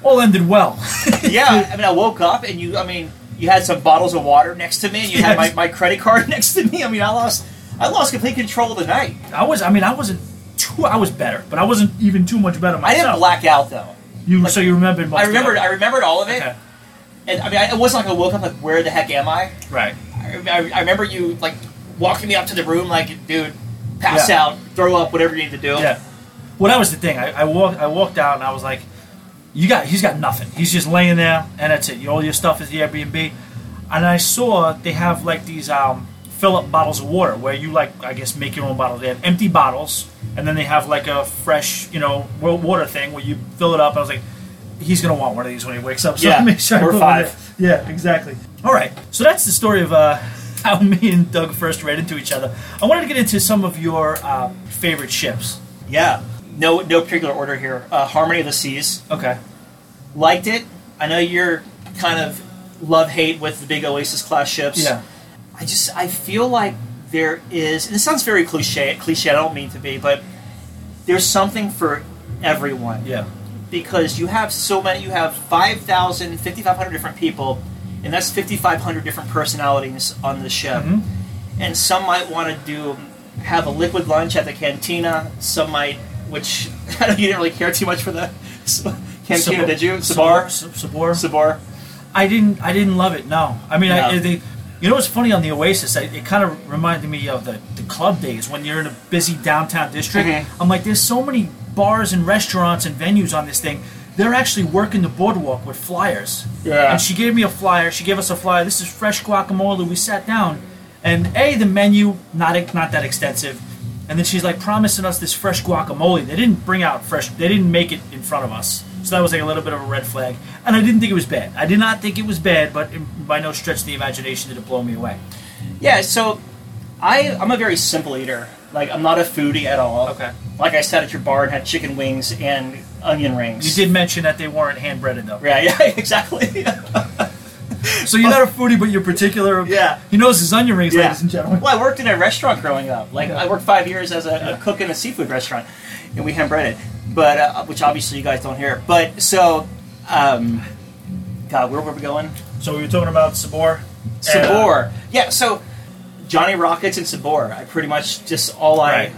all ended well. yeah, I mean, I woke up and you. I mean, you had some bottles of water next to me, and you had my, my credit card next to me. I mean, I lost I lost complete control of the night. I was, I mean, I wasn't too. I was better, but I wasn't even too much better myself. I didn't black out though. You so you remembered? I remembered. I remembered all of it, Okay. and I mean, I, it wasn't like I woke up like, where the heck am I? Right. I, I, I remember you like walking me up to the room, like, dude, pass Yeah. out, throw up, whatever you need to do. Yeah. Well, that was the thing. I, I walked. I walked out, and I was like, "You got. He's got nothing. He's just laying there, and that's it. All your stuff is the Airbnb." And I saw they have like these um, fill up bottles of water where you like, I guess, make your own bottles. They have empty bottles, and then they have like a fresh, you know, water thing where you fill it up. I was like, "He's gonna want one of these when he wakes up." So Yeah, make sure or five. Yeah, exactly. All right. So that's the story of uh, how me and Doug first ran into each other. I wanted to get into some of your uh, favorite ships. Yeah. No, no particular order here. Uh, Harmony of the Seas. Okay. Liked it. I know you're kind of love hate with the big Oasis class ships. Yeah. I just I feel like there is. And it sounds very cliche. Cliche. I don't mean to be, but there's something for everyone. Yeah. because you have so many you have 5000 5500 different people and that's 5500 different personalities on the ship Mhm. and some might want to do have a liquid lunch at the cantina some might which I know you didn't really care too much for the Cantina, did you? Sabor? Sabar? Sabor? Sabor? I didn't. I didn't love it. No. I mean, I, they, you know what's funny on the Oasis? I, it kind of reminded me of the, the club days when you're in a busy downtown district. Mhm. I'm like, there's so many bars and restaurants and venues on this thing. They're actually working the boardwalk with flyers. Yeah. And she gave me a flyer. She gave us a flyer. This is fresh guacamole. We sat down, and a the menu not not that extensive. And then she's like promising us this fresh guacamole. They didn't bring out fresh. They didn't make it in front of us. So that was like a little bit of a red flag. And I didn't think it was bad. I did not think it was bad, but by no stretch of the imagination did it blow me away. Yeah, so I, I'm a very simple eater. Like, I'm not a foodie at all. Okay. Like I sat at your bar and had chicken wings and onion rings. You did mention that they weren't hand breaded though. Yeah, yeah, exactly. So you're not a foodie, but you're particular. Yeah. He knows his onion rings, Yeah. ladies and gentlemen. Well, I worked in a restaurant growing up. Like Yeah. I worked five years as a, Yeah. a cook in a seafood restaurant, and we hand breaded. But uh, which obviously you guys don't hear. But so, um, God, where were we going? So we were talking about Sabor. Sabor. yeah. So Johnny Rockets and Sabor. I pretty much just all I Right.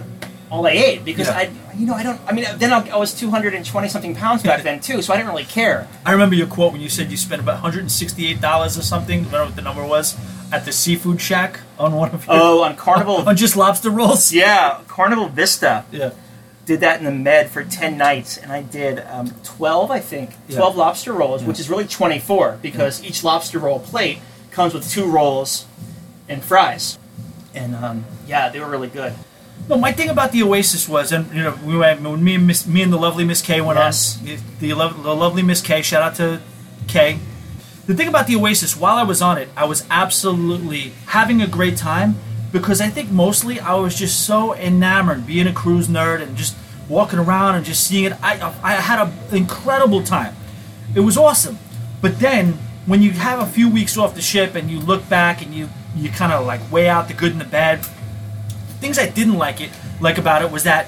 all I ate because Yeah. I you know I don't. I mean, then I I was two hundred and twenty something pounds back then too, so I didn't really care. I remember your quote when you said you spent about $168 or something. I don't know what the number was at the seafood shack on one of your Oh, on Carnival. on just lobster rolls. yeah, Carnival Vista. Yeah. Did that in the Med for 10 nights, and I did um, 12, I think, Yeah. 12 lobster rolls, Yeah. which is really 24 because each lobster roll plate comes with two rolls and fries. And um, yeah, they were really good. No, my thing about the Oasis was, and you know, we went when me and Miss, me and the lovely Miss K went Yes. on. The, the lovely Miss K, shout out to K. The thing about the Oasis, while I was on it, I was absolutely having a great time because I think mostly I was just so enamored being a cruise nerd and just walking around and just seeing it. I I had an incredible time. It was awesome. But then when you have a few weeks off the ship and you look back and you you kind of like weigh out the good and the bad, things I didn't like it like about it was that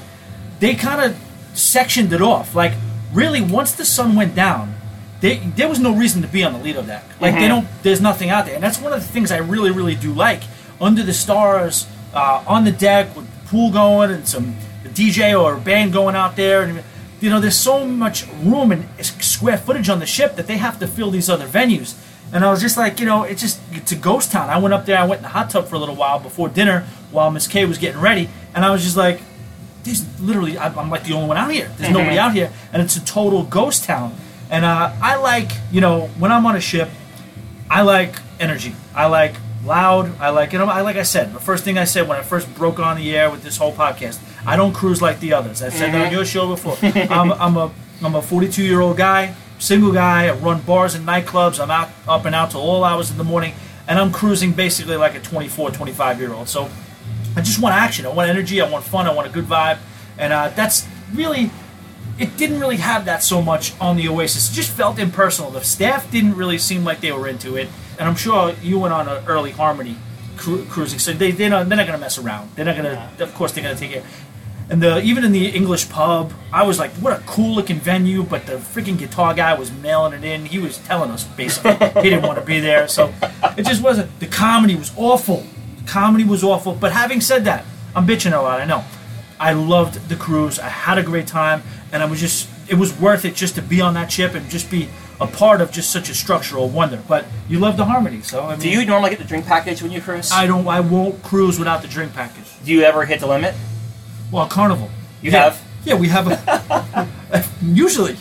they kind of sectioned it off. Like really, once the sun went down, they, there was no reason to be on the Lido deck. Like they Mhm. don't. There's nothing out there, and that's one of the things I really, really do like. Under the stars, uh, on the deck with the pool going and some DJ or band going out there, and you know, there's so much room and square footage on the ship that they have to fill these other venues. And I was just like, you know, it's just it's a ghost town. I went up there, I went in the hot tub for a little while before dinner while Miss K was getting ready, and I was just like, there's literally I'm, I'm like the only one out here. There's nobody out here, and it's a total ghost town. And uh, I like, you know, when I'm on a ship, I like energy. I like loud. I like, it. I like I said the first thing I said when I first broke on the air with this whole podcast. I don't cruise like the others. I've said that on your show before. I'm, I'm a I'm a 42 year old guy, single guy. I run bars and nightclubs. I'm out up and out till all hours in the morning, and I'm cruising basically like a 24, 25 year old. So I just want action. I want energy. I want fun. I want a good vibe, and uh, that's really. It didn't really have that so much on the Oasis. It just felt impersonal. The staff didn't really seem like they were into it, and I'm sure you went on an early Harmony cru- cruising, so they they're not, they're not going to mess around. They're not going to. Of course, they're going to take it. And the even in the English pub, I was like, "What a cool looking venue!" But the freaking guitar guy was mailing it in. He was telling us basically he didn't want to be there, so it just wasn't. The comedy was awful. The comedy was awful. But having said that, I'm bitching a lot. I know. I loved the cruise. I had a great time, and I was just. It was worth it just to be on that ship and just be a part of just such a structural wonder. But you love the harmony, so I mean, Do you normally get the drink package when you cruise? I don't. I won't cruise without the drink package. Do you ever hit the limit? Well, Carnival. You yeah. have? Yeah, we have a. usually,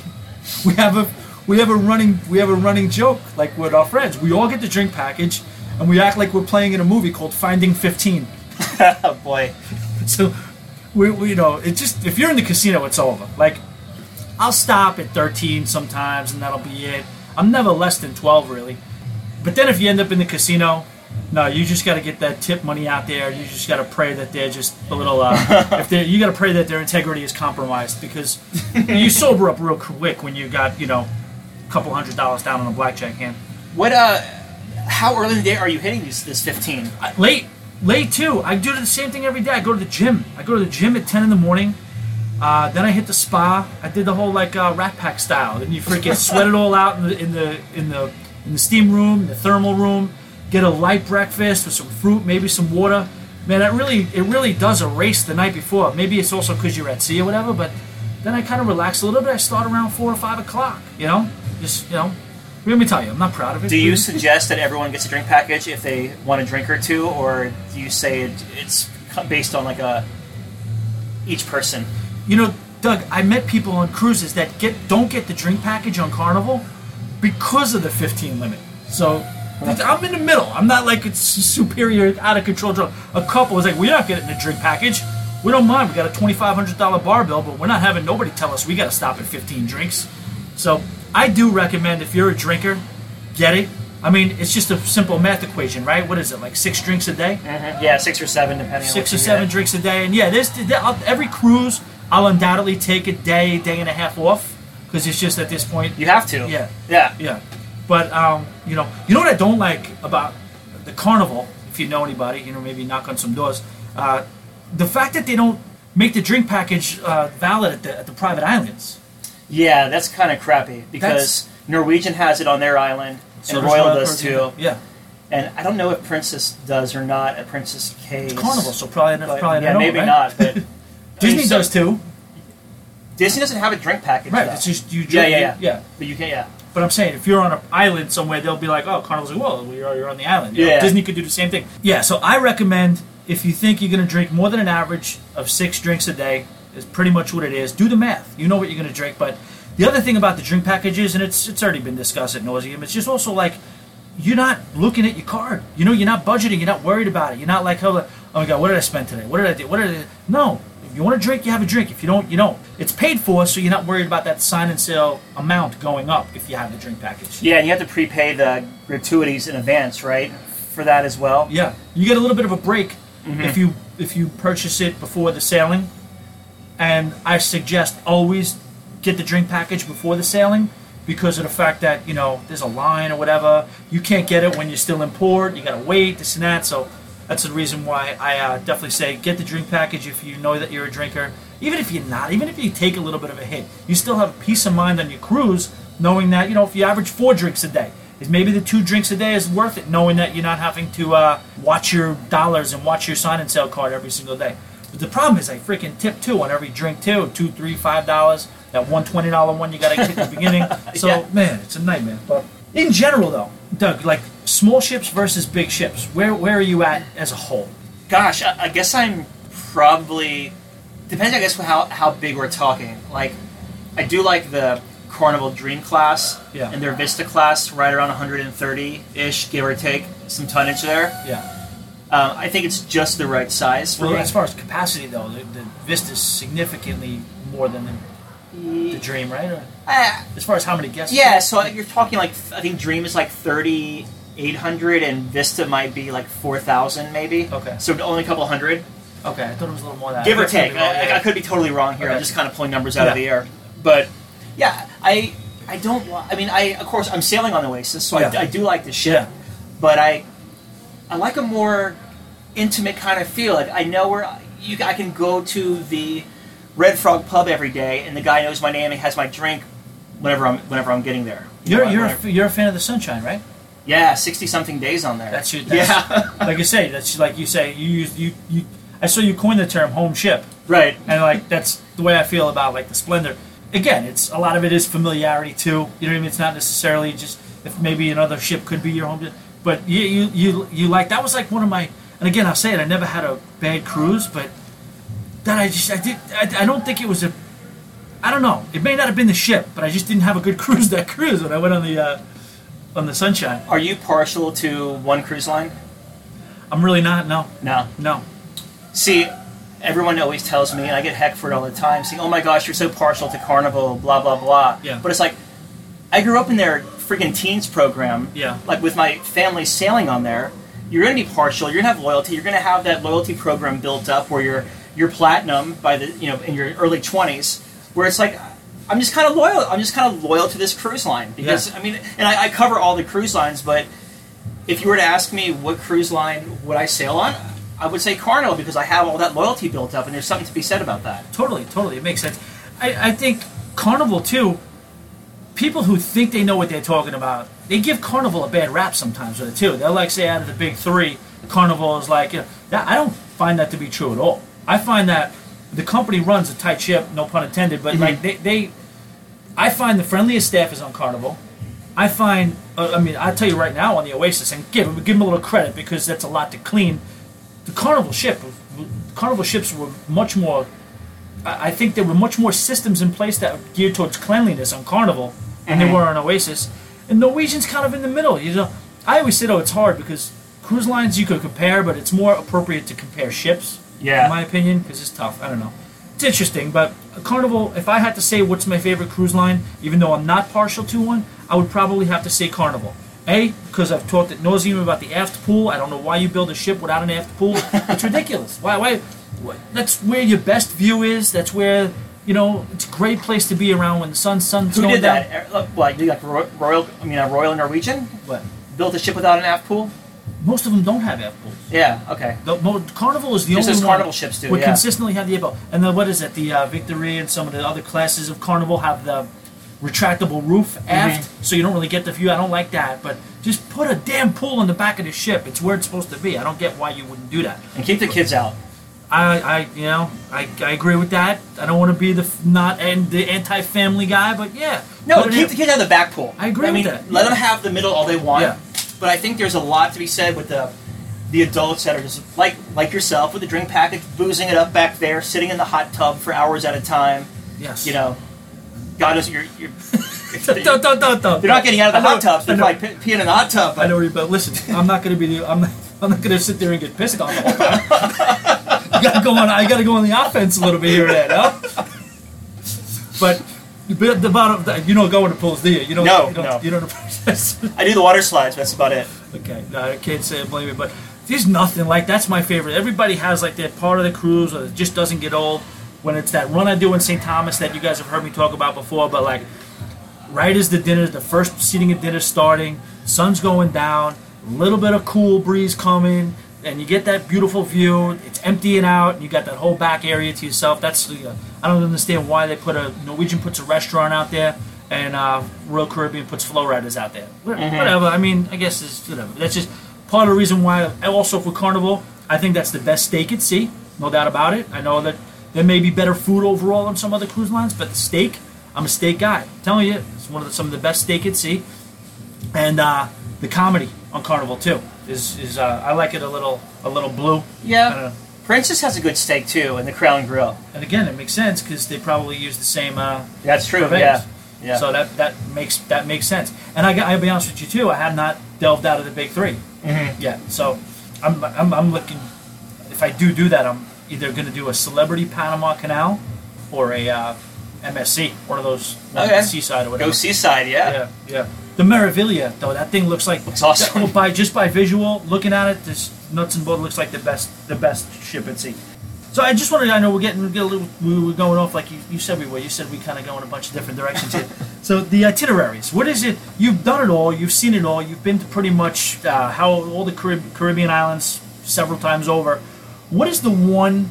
we have a we have a running we have a running joke like with our friends. We all get the drink package, and we act like we're playing in a movie called Finding Fifteen. oh boy. So, we, we you know it just if you're in the casino, it's over. Like, I'll stop at thirteen sometimes, and that'll be it. I'm never less than twelve really. But then if you end up in the casino, no, you just got to get that tip money out there. You just got to pray that they're just a little. Uh, if they, you got to pray that their integrity is compromised because you sober up real quick when you got you know a couple hundred dollars down on a blackjack hand. What uh how early in the day are you hitting these this 15? Late, late too. I do the same thing every day. I go to the gym. I go to the gym at ten in the morning. Uh, then I hit the spa. I did the whole like uh, Rat Pack style. Then you freaking sweat it all out in the in the in the in the steam room, in the thermal room. Get a light breakfast with some fruit, maybe some water. Man, it really it really does erase the night before. Maybe it's also because you're at sea or whatever, but then I kind of relax a little bit. I start around four or five o'clock. You know, just you know. Let me tell you, I'm not proud of it. Do you suggest that everyone gets a drink package if they want a drink or two, or do you say it's based on like a each person? You know, Doug, I met people on cruises that get don't get the drink package on Carnival because of the 15 limit. So I'm in the middle. I'm not like it's superior, out of control drunk. A couple was like, we're not getting a drink package. We don't mind. We got a $2,500 bar bill, but we're not having nobody tell us we got to stop at 15 drinks. So I do recommend if you're a drinker, get it. I mean, it's just a simple math equation, right? What is it, like six drinks a day? Mm-hmm. Yeah, six or seven, depending. Six or seven get. drinks a day, and yeah, there's every cruise. I'll undoubtedly take a day, day and a half off because it's just at this point. You have to. Yeah. Yeah. Yeah. But um, you know, you know what I don't like about the carnival. If you know anybody, you know, maybe knock on some doors. Uh, the fact that they don't make the drink package uh, valid at the, at the private islands. Yeah, that's kind of crappy because That's- Norwegian has it on their island, So and Royal does too. Yeah, And I don't know if Princess does or not at Princess Cays. it's carnival, so probably But, probably yeah, maybe right? not. But Disney so- does too, Disney doesn't have a drink package. right? though. It's just you. yeah, drink- yeah, yeah, yeah. But you can, yeah. But I'm saying, if you're on an island somewhere, they'll be like, "Oh, Carnival's like, well, you're, on the island." You know, Yeah. Disney could do the same thing. Yeah. So I recommend if you think you're going to drink more than an average of six drinks a day, is pretty much what it is. Do the math. You know what you're going to drink. But the other thing about the drink packages, and it's it's already been discussed at nauseum, it's just also like you're not looking at your card. You know, you're not budgeting. You're not worried about it. You're not like, oh, oh my god, what did I spend today? What did I do? What did I do? No. You want to drink, you have a drink. If you don't, you don't. It's paid for, so you're not worried about that sign and sail amount going up if you have the drink package. Yeah, and you have to prepay the gratuities in advance, right? For that as well. Yeah, you get a little bit of a break mm-hmm. if you if you purchase it before the sailing, and I suggest always get the drink package before the sailing because of the fact that you know there's a line or whatever. You can't get it when you're still in port. You gotta wait this and that. So that's the reason why I uh, definitely say get the drink package if you know that you're a drinker. Even if you're not, even if you take a little bit of a hit, you still have peace of mind on your cruise, knowing that you know if you average four drinks a day, is maybe the two drinks a day is worth it, knowing that you're not having to uh, watch your dollars and watch your sign and sail card every single day. But the problem is I freaking tip two on every drink too, two, three, five dollars. That one twenty dollar one you got to get at the beginning. So Yeah. man, it's a nightmare. But in general, though, Doug, like small ships versus big ships, where where are you at as a whole? Gosh, I, I guess I'm probably depends. I guess how how big we're talking. Like, I do like the Carnival Dream class Yeah. and their Vista class, right around 130 ish, give or take, some tonnage there. Yeah. Um, I think it's just the right size for Well, me. as far as capacity though, the, the Vista's significantly more than the, the Dream, right? Or Ah, as far as how many guests? yeah, so you're talking like I think Dream is like 3,800 and Vista might be like 4,000 maybe. Okay. So only a couple hundred. Okay, I thought it was a little more than that. give or take. I. I could be totally wrong here. I'm just kind of pulling numbers out of the air. But yeah, I I don't. I mean, I of course I'm sailing on the Oasis, so Yeah. I, I do like the ship. Yeah. But I I like a more intimate kind of feel. Like I know where you I can go to the Red Frog pub every day, and the guy knows my name and has my drink whenever I'm whenever I'm getting there. You You're know, you're a, whenever- you're a fan of the Sunshine, right? yeah, sixty something days on there. That's your that's, yeah, like you say. That's like you say. You use you you. I saw you coin the term home ship, right. and like that's the way I feel about like the Splendor. Again, it's a lot of it is familiarity too. You know what I mean? It's not necessarily just if maybe another ship could be your home, but you you you you like that was like one of my. And again, I'll say it. I never had a bad cruise, but that I just I did I, I don't think it was a. I don't know. It may not have been the ship, but I just didn't have a good cruise that cruise when I went on the uh, on the Sunshine. Are you partial to one cruise line? I'm really not. No, No. no. See, everyone always tells me, and I get heck for it all the time, saying, "Oh my gosh, you're so partial to Carnival, blah blah blah." Yeah. But it's like, I grew up in their freaking teens program. Yeah. Like with my family sailing on there, you're to be partial. You're to have loyalty. You're to have that loyalty program built up where you're you're platinum by the you know in your early 20s, where it's like. I'm just kind of loyal. I'm just kind of loyal to this cruise line because Yeah. I mean, and I, I cover all the cruise lines. But if you were to ask me what cruise line would I sail on, I would say Carnival because I have all that loyalty built up, and there's something to be said about that. Totally, totally. It makes sense. I, I think Carnival too. People who think they know what they're talking about, they give Carnival a bad rap sometimes with it too. They'll like say out of the big three, Carnival is like, you know, that, I don't find that to be true at all. I find that the company runs a tight ship, no pun intended, but like they, they, I find the friendliest staff is on Carnival. I find, uh, I mean, I'll tell you right now on the Oasis, and give give them a little credit because that's a lot to clean. The Carnival ship, Carnival ships were much more. I I think there were much more systems in place that were geared towards cleanliness on Carnival than there Mhm. were on Oasis. And Norwegian's kind of in the middle. You know, I always say, oh, it's hard because cruise lines you could compare, but it's more appropriate to compare ships. Yeah. In my opinion, because it's tough. I don't know. It's interesting, but Carnival. If I had to say what's my favorite cruise line, even though I'm not partial to one, I would probably have to say Carnival. A, because I've talked at nauseum about the aft pool. I don't know why you build a ship without an aft pool. It's ridiculous. Why? Why? why- That's where your best view is. That's where you know it's a great place to be around when the sun sun's Who going did that? Uh, What, you like Royal? I mean, a Royal Norwegian But built a ship without an aft pool. Most of them don't have aft pools. Yeah. Okay. The, mo- Carnival is the Just only as one Carnival ships do, We yeah. consistently have the pool. And then what is it? The uh, Victory and some of the other classes of Carnival have the retractable roof aft, Mm-hmm. so you don't really get the view. I don't like that, but just put a damn pool in the back of the ship. It's where it's supposed to be. I don't get why you wouldn't do that. And keep the kids out. I, I you know, I, I agree with that. I don't want to be the not and the anti-family guy, but yeah. No, keep in- the kids out of the back pool. I agree I with mean, that, let yeah. them have the middle all they want. Yeah. But I think there's a lot to be said with the the adults that are just like like yourself with the drink package, boozing it up back there, sitting in the hot tub for hours at a time. Yes. You know, God knows you're you're. Don't, don't, don't, don't. They're not getting out of the hot tubs. They're probably pe- peeing in the hot tub. But I know, you- but listen, I'm not going to be the. I'm not, I'm not going to sit there and get pissed on the whole time. you got to go on. I got to go on the offense a little bit here and there, no? But but the bottom, you don't go into pools, do you? You don't. No, you don't, no. You don't. I do the water slides. That's about it. Okay, no, I can't say I blame it, but there's nothing like that's my favorite. Everybody has like that part of the cruise that just doesn't get old. When it's that run I do in St. Thomas that you guys have heard me talk about before, but like right as the dinner, the first seating of dinner starting, sun's going down, a little bit of cool breeze coming, and you get that beautiful view. It's emptying out, and you got that whole back area to yourself. That's uh, I don't understand why they put a Norwegian puts a restaurant out there, and uh, Royal Caribbean puts flow riders out there. Wha- Whatever. I mean, I guess it's whatever. That's just part of the reason why. Also for Carnival, I think that's the best steak at sea, no doubt about it. I know that there may be better food overall on some other cruise lines, but the steak, I'm a steak guy. I'm telling you, it's one of the, some of the best steak at sea, and uh, the comedy on Carnival too is is uh, I like it a little a little blue. Yeah. Princess has a good steak too, in the Crown Grill. And again, it makes sense because they probably use the same. Uh, That's true. purveyors. Yeah. Yeah. So that that makes that makes sense. And I, I'll be honest with you too. I have not delved out of the big 3 Mhm. yet. So I'm, I'm I'm looking. If I do do that, I'm either going to do a celebrity Panama Canal or a uh, MSC, one of those one Okay. seaside or whatever. Go seaside. Yeah. Yeah, yeah. The Meraviglia though, that thing looks like Looks awesome. that- by just by visual, looking at it, this nuts and bolts looks like the best, the best ship at sea. So I just wanted, to, I know we're getting, we get a little, we were going off like you, you said we were. You said we kind of go in a bunch of different directions here. so the itineraries, what is it? You've done it all. You've seen it all. You've been to pretty much uh, how all the Carib- Caribbean islands several times over. What is the one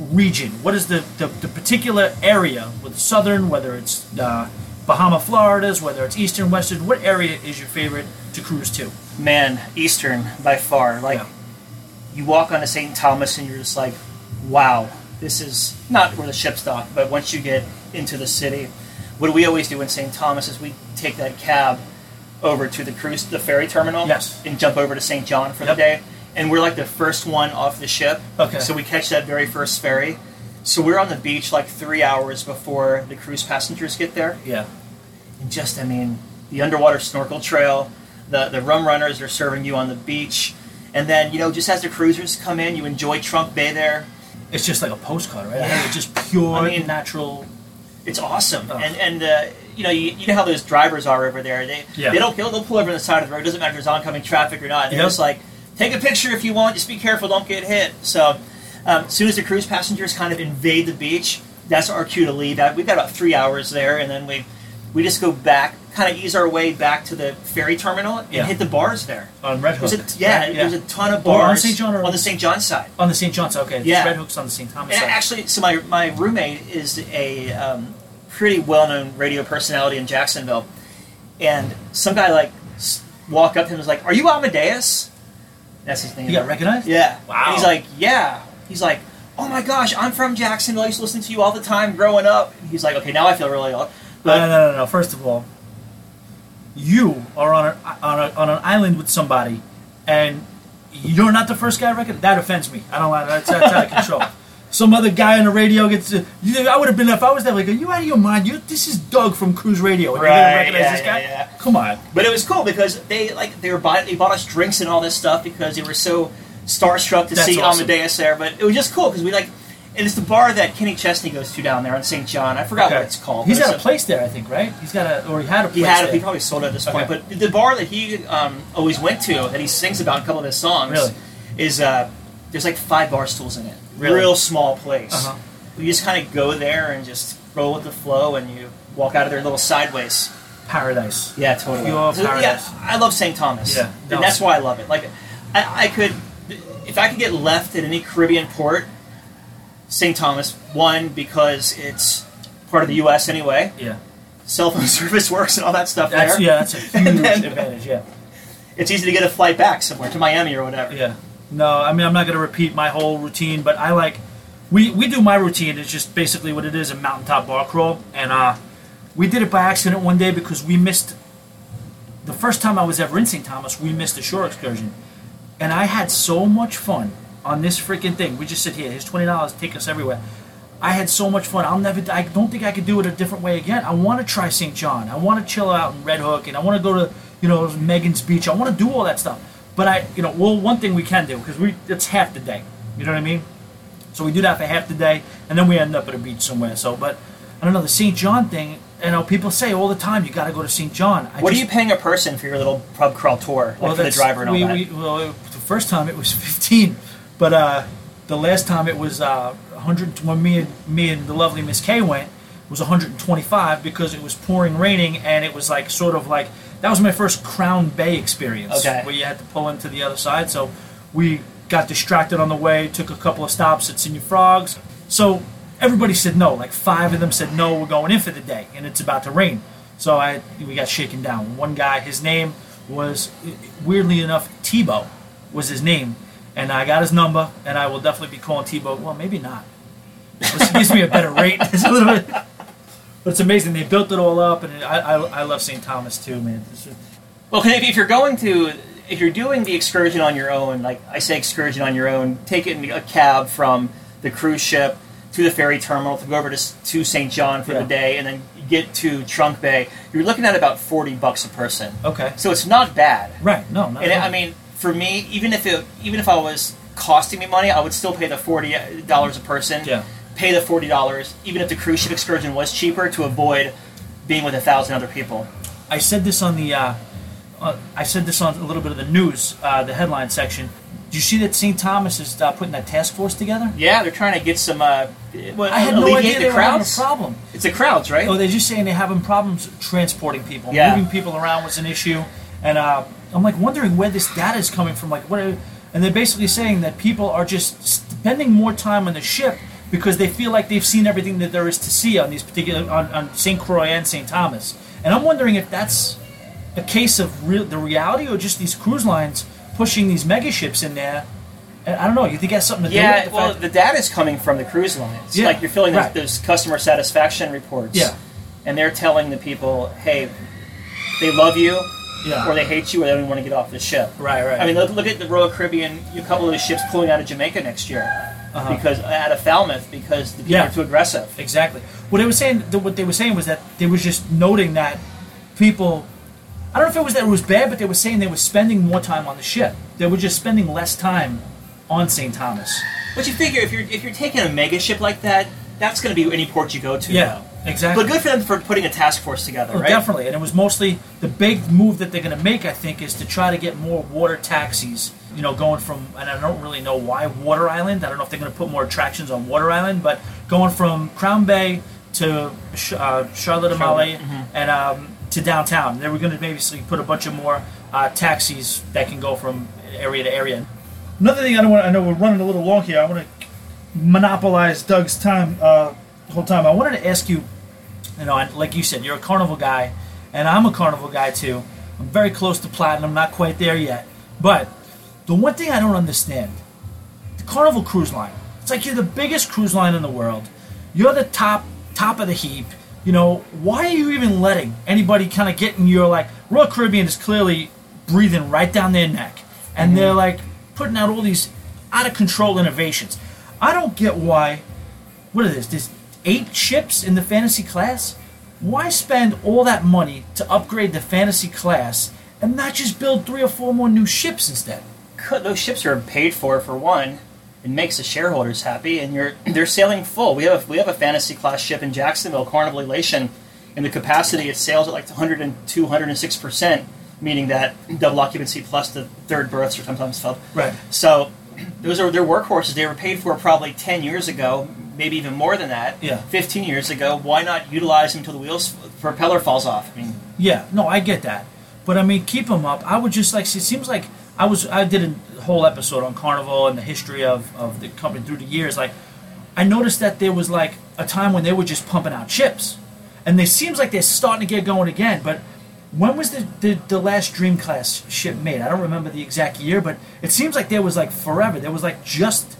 region? What is the, the, the particular area, with southern, whether it's uh, Bahama, Florida's, whether it's eastern, western, what area is your favorite to cruise to? Man, Eastern by far. Like Yeah. You walk onto St. Thomas and you're just like, wow, this is not where the ship's docked, but once you get into the city, what we always do in St. Thomas is we take that cab over to the cruise, the ferry terminal, Yes. and jump over to St. John for Yep. the day. And we're like the first one off the ship. Okay. So we catch that very first ferry. So we're on the beach like three hours before the cruise passengers get there. Yeah. And just, I mean, the underwater snorkel trail, the, the rum runners are serving you on the beach. And then, you know, just as the cruisers come in, you enjoy Trunk Bay there. It's just like a postcard, right? Yeah. It's just pure, I mean- natural. It's awesome. Oh. And, and uh, you know, you, you know how those drivers are over there. They, Yeah. they don't, they'll, they'll pull over on the side of the road. It doesn't matter if there's oncoming traffic or not. They're Yep. just like, take a picture if you want. Just be careful. Don't get hit. So um, as soon as the cruise passengers kind of invade the beach, that's our cue to leave. Uh, We've got about three hours there. And then we, we just go back, kind of ease our way back to the ferry terminal and Yeah. hit the bars there. On Red Hook. There's a, yeah, there's a ton of Or bars on St. John or- on the St. John side. on the St. John's. Okay. Yeah. Red Hook's on the St. Thomas And side. actually, so my, my roommate is a um, pretty well known radio personality in Jacksonville, and some guy like walked up to him and was like, "Are you Amadeus?" That's his name. you got recognized? Yeah. Wow. And he's like, "Yeah." He's like, "Oh my gosh, I'm from Jacksonville. I used to listen to you all the time growing up." And he's like, "Okay, now I feel really old." No, no, no, no. First of all, you are on, a, on, a, on an island with somebody, and you're not the first guy I reckon. That offends me. I don't like that's, that's out of control. Some other guy on the radio gets. Uh, you, I would have been if I was there. Like, are you out of your mind? You, this is Doug from Cruise Radio. Right, recognize yeah, this guy? yeah, yeah. Come on. But it was cool because they like they were buy, they bought us drinks and all this stuff because they were so starstruck to That's see awesome. Amadeus there. But it was just cool because we like, and it's the bar that Kenny Chesney goes to down there on St. John. I forgot what it's called. He's got a place there, I think, right? He's got a, or he had a place He had there. He probably sold it at this point. But the bar that he um, always went to, that he sings about in a couple of his songs, Really? is uh, there's like five bar stools in it. Really? Real small place. Uh-huh. You just kind of go there and just roll with the flow, and you walk out of there a little sideways. Paradise. Yeah, totally. Pure So, paradise. yeah, I love St. Thomas. Yeah, no. and that's why I love it. Like, I, I could, if I could get left at any Caribbean port, St. Thomas. One because it's part of the U.S. anyway. Yeah. Cell phone service works and all that stuff That's there. yeah. That's a huge then- advantage. Yeah. It's easy to get a flight back somewhere to Miami or whatever. Yeah. No, I mean I'm not going to repeat my whole routine, but I like we we do my routine. It's just basically what it is a mountaintop bar crawl, and uh, we did it by accident one day because we missed the first time I was ever in St. Thomas. We missed a shore excursion, and I had so much fun on this freaking thing. We just sit here. Here's twenty dollars. Take us everywhere. I had so much fun. I'll never. I don't think I could do it a different way again. I want to try St. John. I want to chill out in Red Hook, and I want to go to you know Megan's Beach. I want to do all that stuff. But I, you know, well, one thing we can do because we it's half the day. You know what I mean? So we do that for half the day, and then we end up at a beach somewhere. So, but I don't know the St. John thing. You know, people say all the time you got to go to St. John. I What just, are you paying a person for your little pub crawl tour, like for the driver and all we, that? we- well, the first time it was 15, but uh, the last time it was uh, 100. When me and me and the lovely Miss K went, was 125 because it was pouring, raining, and it was like sort of like that was my first Crown Bay experience, Okay. where you had to pull into the other side. So we got distracted on the way, took a couple of stops at Señor Frogs. So everybody said no. Like five of them said no. We're going in for the day, and it's about to rain. So I we got shaken down. One guy, his name was weirdly enough Tebow was his name, and I got his number, and I will definitely be calling Tebow. Well, maybe not. This gives me a better rate. It's a little bit, but it's amazing. They built it all up, and I I, I love St. Thomas too, man. Just- Well, if, if you're going to, if you're doing the excursion on your own, like I say, excursion on your own, take it in a cab from the cruise ship to the ferry terminal to go over to, to St. John for Yeah. the day, and then get to Trunk Bay. You're looking at about forty bucks a person. okay, So it's not bad. right? No, not And it. I mean, for me, even if it, even if I was costing me money, I would still pay the forty dollars a person. Yeah. Pay the forty dollars, even if the cruise ship excursion was cheaper, to avoid being with a thousand other people. I said this on the. Uh, uh, I said this on a little bit of the news, uh, the headline section. Did you see that St. Thomas is uh, putting that task force together? Yeah, they're trying to get some. Uh, well, I had no idea the they were having a crowds. problem. It's the crowds, right? Oh, they're just saying they're having problems transporting people. Yeah. Moving people around was an issue. And uh, I'm like wondering where this data is coming from. Like, what? Are, and they're basically saying that people are just spending more time on the ship because they feel like they've seen everything that there is to see on these particular on, on St. Croix and St. Thomas. And I'm wondering if that's a case of real, the reality or just these cruise lines pushing these mega ships in there. And I don't know. You think it has something to do with yeah, the well, fact- the data is coming from the cruise lines. Yeah, like you're filling right. those, those customer satisfaction reports. Yeah. and they're telling the people, hey, they love you, Yeah. or they hate you, or they don't even want to get off the ship. Right, right. I mean, look, look at the Royal Caribbean. A couple of the ships pulling out of Jamaica next year Uh-huh. because out of Falmouth because the people Yeah. are too aggressive. Exactly. What they were saying, what they were saying was that they was just noting that people. I don't know if it was that it was bad, but they were saying they were spending more time on the ship. They were just spending less time on St. Thomas. But you figure if you're if you're taking a mega ship like that, that's going to be any port you go to. Yeah, exactly. But good for them for putting a task force together, Oh, right? Definitely, and it was mostly the big move that they're going to make. I think is to try to get more water taxis. You know, going from and I don't really know why Water Island. I don't know if they're going to put more attractions on Water Island, but going from Crown Bay to uh, Charlotte Amalie and um, to downtown, they were going to basically put a bunch of more uh, taxis that can go from area to area. Another thing I don't want. I know we're running a little long here. I want to monopolize Doug's time uh, the whole time. I wanted to ask you you know, and like you said, you're a carnival guy, and I'm a carnival guy too. I'm very close to platinum, not quite there yet. But the one thing I don't understand, the Carnival Cruise Line, It's like you're the biggest cruise line in the world. You're the top top of the heap. You know, why are you even letting anybody kind of get in your like Royal Caribbean is clearly breathing right down their neck, and mm-hmm. they're like putting out all these out of control innovations. I don't get why. What is this? There's eight ships in the fantasy class. Why spend all that money to upgrade the fantasy class and not just build three or four more new ships instead? Those ships are paid for for one. It makes the shareholders happy, and you're they're sailing full. We have we have a fantasy class ship in Jacksonville, Carnival Elation, and the capacity it sails at like 102, 106 percent, meaning that double occupancy plus the third berths are sometimes filled. Right. So those are their workhorses. They were paid for probably ten years ago, maybe even more than that. Yeah. Fifteen years ago. Why not utilize them until the wheels propeller falls off? I mean, Yeah, no, I get that, but I mean, keep them up. I would just like. It seems like I was. I did a whole episode on Carnival and the history of of the company through the years. Like, I noticed that there was like a time when they were just pumping out ships, and it seems like they're starting to get going again. But when was the, the the last Dream class ship made? I don't remember the exact year, but it seems like there was like forever. There was like just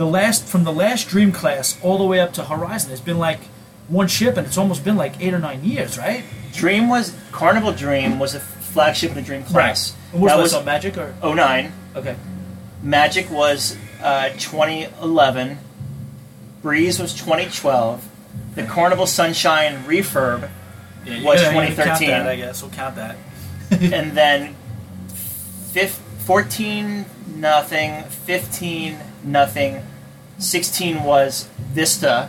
the last from the last Dream class all the way up to Horizon. it's been like one ship, and it's almost been like eight or nine years, right? Dream was Carnival Dream was a flagship in the Dream class. Was that was on Magic or 09. okay? Magic was uh, 2011. Breeze was 2012. The Carnival Sunshine refurb, Was Yeah, you Count 2013. that, I guess we'll count that. and then fif- 14 nothing, 15 nothing, 16 was Vista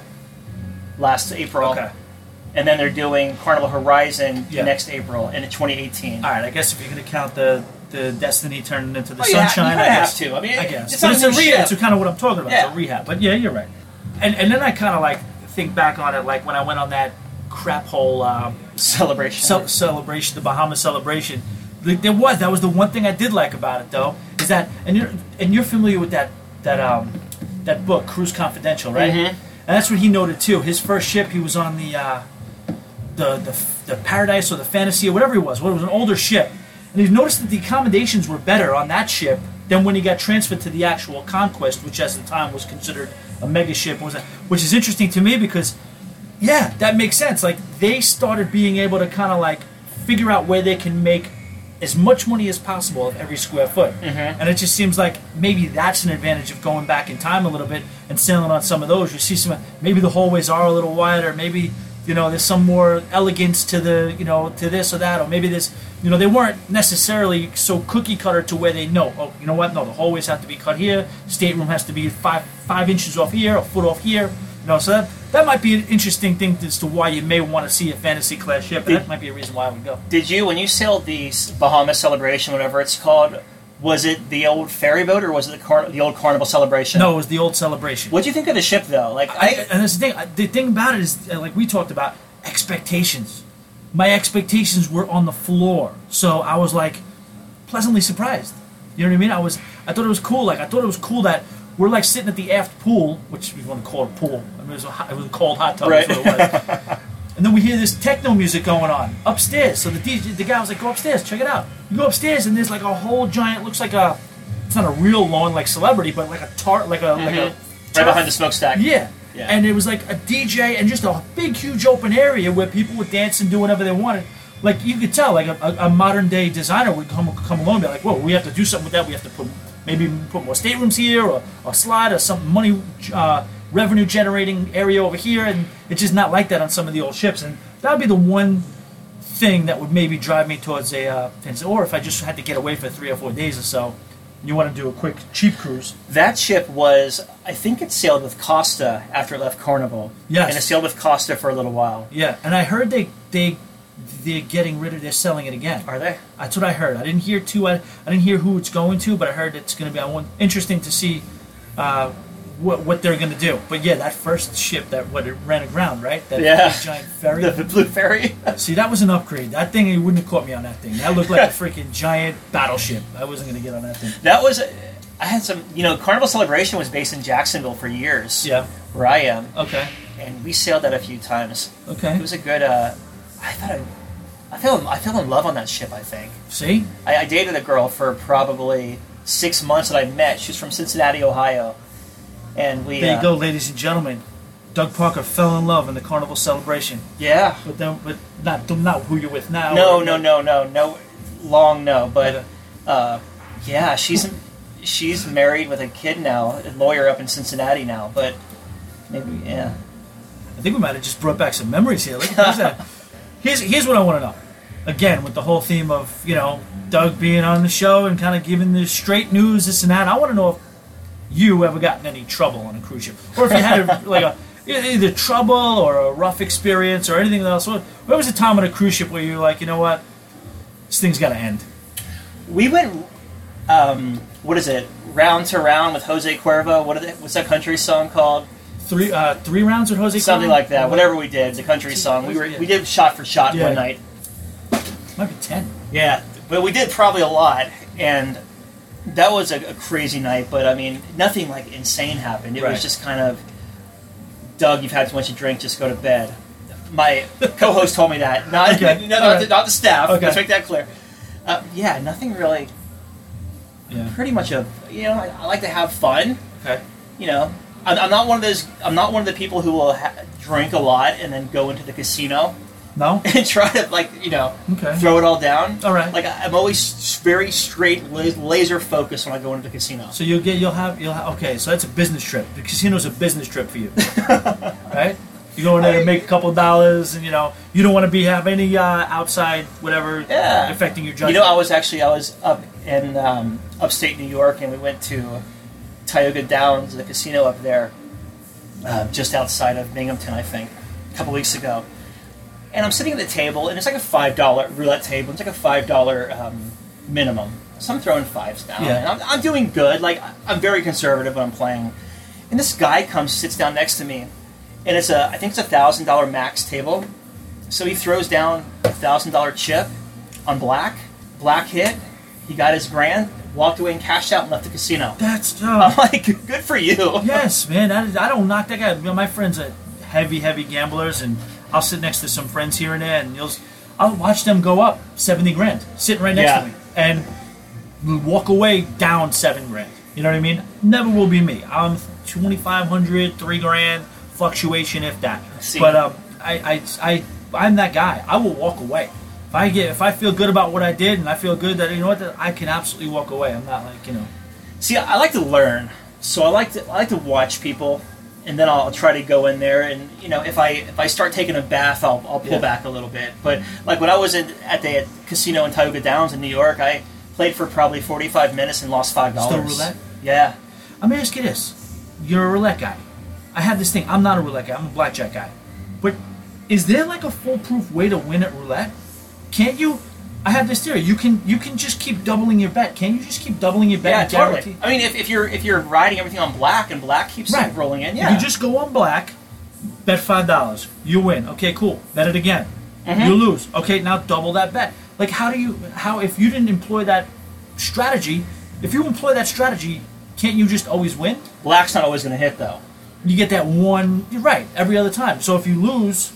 last April, Okay. and then they're doing Carnival Horizon Yeah. next April in 2018. All right, I guess if you're gonna count the the Destiny turning into the Oh, Sunshine, you I kinda guess. have to. I mean, I guess it's but it's a rehab. It's kind of what I'm talking about. It's Yeah. a rehab. But yeah, you're right. And and then I kind of like think back on it, like when I went on that crap hole um, Celebration. ce- celebration, the Bahamas celebration. Th- There was that was the one thing I did like about it, though, is that and you're and you're familiar with that that um that book Cruise Confidential, right? Mhm. And that's what he noted too. His first ship, he was on the uh, the the the Paradise or the Fantasy or whatever it was. Well, it was an older ship, and he noticed that the accommodations were better on that ship than when he got transferred to the actual Conquest, which at the time was considered a mega ship. Was which is interesting to me because yeah, that makes sense. Like they started being able to kind of like figure out where they can make as much money as possible of every square foot. Mm-hmm. And it just seems like maybe that's an advantage of going back in time a little bit and sailing on some of those. You see some maybe the hallways are a little wider, maybe you know there's some more elegance to the you know to this or that, or maybe there's you know they weren't necessarily so cookie cutter to where they know oh you know what no the hallways have to be cut here, stateroom has to be five five inches off here, a foot off here. You know, so that, that might be an interesting thing as to why you may want to see a fantasy class ship. And that might be a reason why I would go. Did you, when you sailed the Bahamas Celebration, whatever it's called, was it the old ferry boat or was it the, car- the old Carnival Celebration? No, it was the old celebration. What do you think of the ship, though? Like, I, I, and that's the thing. The thing about it is, uh, like we talked about, expectations. My expectations were on the floor, so I was like pleasantly surprised. You know what I mean? I was, I thought it was cool. Like I thought it was cool that we're like sitting at the aft pool, which we want to call it a pool. I mean, it was a, hot, it was a cold hot tub. Right. That's what it was. And then we hear this techno music going on upstairs. So the DJ, the guy was like, "Go upstairs, check it out." You go upstairs, and there's like a whole giant. Looks like a. It's not a real lawn like celebrity, but like a tart, like a like a. Mm-hmm. right behind the smokestack. Yeah. Yeah. And it was like a DJ and just a big, huge open area where people would dance and do whatever they wanted. Like you could tell, like a, a, a modern day designer would come come along and be like, "Whoa, we have to do something with that. We have to put maybe put more staterooms here, or a slide, or some money uh, revenue generating area over here." And it's just not like that on some of the old ships. And that would be the one thing that would maybe drive me towards a uh. Or if I just had to get away for three or four days or so, you want to do a quick cheap cruise. That ship was, I think it sailed with Costa after it left Carnival. Yes. And it sailed with Costa for a little while. Yeah, and I heard they they they're getting rid of they're selling it again. Are they? That's what I heard. I didn't hear too. I, I didn't hear who it's going to, but I heard it's going to be. I want interesting to see uh, what what they're going to do. But yeah, that first ship that what it ran aground, right? That Yeah. giant ferry. The Blue Ferry? see, that was an upgrade. That thing you wouldn't have caught me on that thing. That looked like a freaking giant battleship. I wasn't going to get on that thing. that was, I had some, you know, Carnival Celebration was based in Jacksonville for years. Yeah. Where I am. Okay. And we sailed that a few times. Okay. It was a good, uh, I thought I, I fell, I fell in love on that ship, I think. See. I, I dated a girl for probably six months that I met. She was from Cincinnati, Ohio. and we There you uh, go, ladies and gentlemen. Doug Parker fell in love in the carnival celebration, Yeah. but then, but not not who you're with now. No, or- no, no, no, no. Long no, but uh, yeah, she's she's married with a kid now, a lawyer up in Cincinnati now. But maybe yeah. I think we might have just brought back some memories here. Look, that. here's here's what I want to know. Again, with the whole theme of you know Doug being on the show and kind of giving the straight news, this and that. I want to know if you ever got in any trouble on a cruise ship, or if you had a, like a either trouble or a rough experience or anything else. What, what was the time on a cruise ship where you were like, you know what, this thing's got to end? We went. Um, what is it? Round to round with Jose Cuervo. What they, what's that country song called? Three uh, three rounds with Jose. Something like that. Whatever we did, the country song. We were we did shot for shot Yeah. one night. Might be ten. Yeah, but we did probably a lot, and that was a, a crazy night. But I mean, nothing like insane happened. It Right. was just kind of, Doug, you've had too much to drink. Just go to bed. My co-host told me that. Not, Okay. no, not, right. the, not the staff. Okay. Let's make that clear. Uh, yeah, nothing really. Yeah. Pretty much a. You know, I, I like to have fun. Okay. You know, I'm, I'm not one of those. I'm not one of the people who will ha- drink a lot and then go into the casino No. and try to like you know Okay. throw it all down. All right. Like I- I'm always very straight, laser focused when I go into the casino. So you'll get you'll have you'll have, okay. So that's a business trip. The casino's a business trip for you, right? You go in there to make a couple dollars, and you know you don't want to be have any uh, outside whatever Yeah. affecting your judgment. You know, I was actually I was up in um, upstate New York, and we went to Tioga Downs, the casino up there, uh, just outside of Binghamton, I think, a couple weeks ago. And I'm sitting at the table, and it's like a five dollar roulette table. It's like a five dollar um, minimum. So I'm throwing fives down, Yeah. and I'm, I'm doing good. Like I'm very conservative when I'm playing. And this guy comes, sits down next to me, and it's a I think it's a thousand dollar max table. So he throws down a thousand dollar chip on black. Black hit. He got his grand, walked away and cashed out and left the casino. that's I'm uh, like, good for you. yes, man. Is, I don't knock that guy. You know, my friends are heavy, heavy gamblers, and I'll sit next to some friends here and there, and you'll I'll watch them go up seventy grand, sitting right next Yeah. to me, and walk away down seven grand. You know what I mean? Never will be me. I'm 2,500, three grand fluctuation, if that. See. But um, I, I, I, I'm that guy. I will walk away. If I get, if I feel good about what I did, and I feel good that you know what, that I can absolutely walk away. I'm not like you know. See, I like to learn, so I like to I like to watch people, and then I'll try to go in there, and you know, if I if I start taking a bath, I'll, I'll pull Yeah. back a little bit. But like when I was in, at the casino in Tioga Downs in New York, I played for probably forty five minutes and lost five dollars. Still roulette? Yeah. Let me ask you this: You're a roulette guy. I have this thing. I'm not a roulette guy. I'm a blackjack guy. But is there like a foolproof way to win at roulette? Can't you? I have this theory. You can you can just keep doubling your bet. Can't you just keep doubling your bet? Yeah, totally. I mean, if, if you're if you're riding everything on black and black keeps Right. rolling in, yeah. You just go on black, bet five dollars. You win. Okay, cool. Bet it again. Mm-hmm. You lose. Okay, now double that bet. Like how do you how if you didn't employ that strategy, if you employ that strategy, can't you just always win? Black's not always going to hit though. You get that one. You're right. Every other time. So if you lose,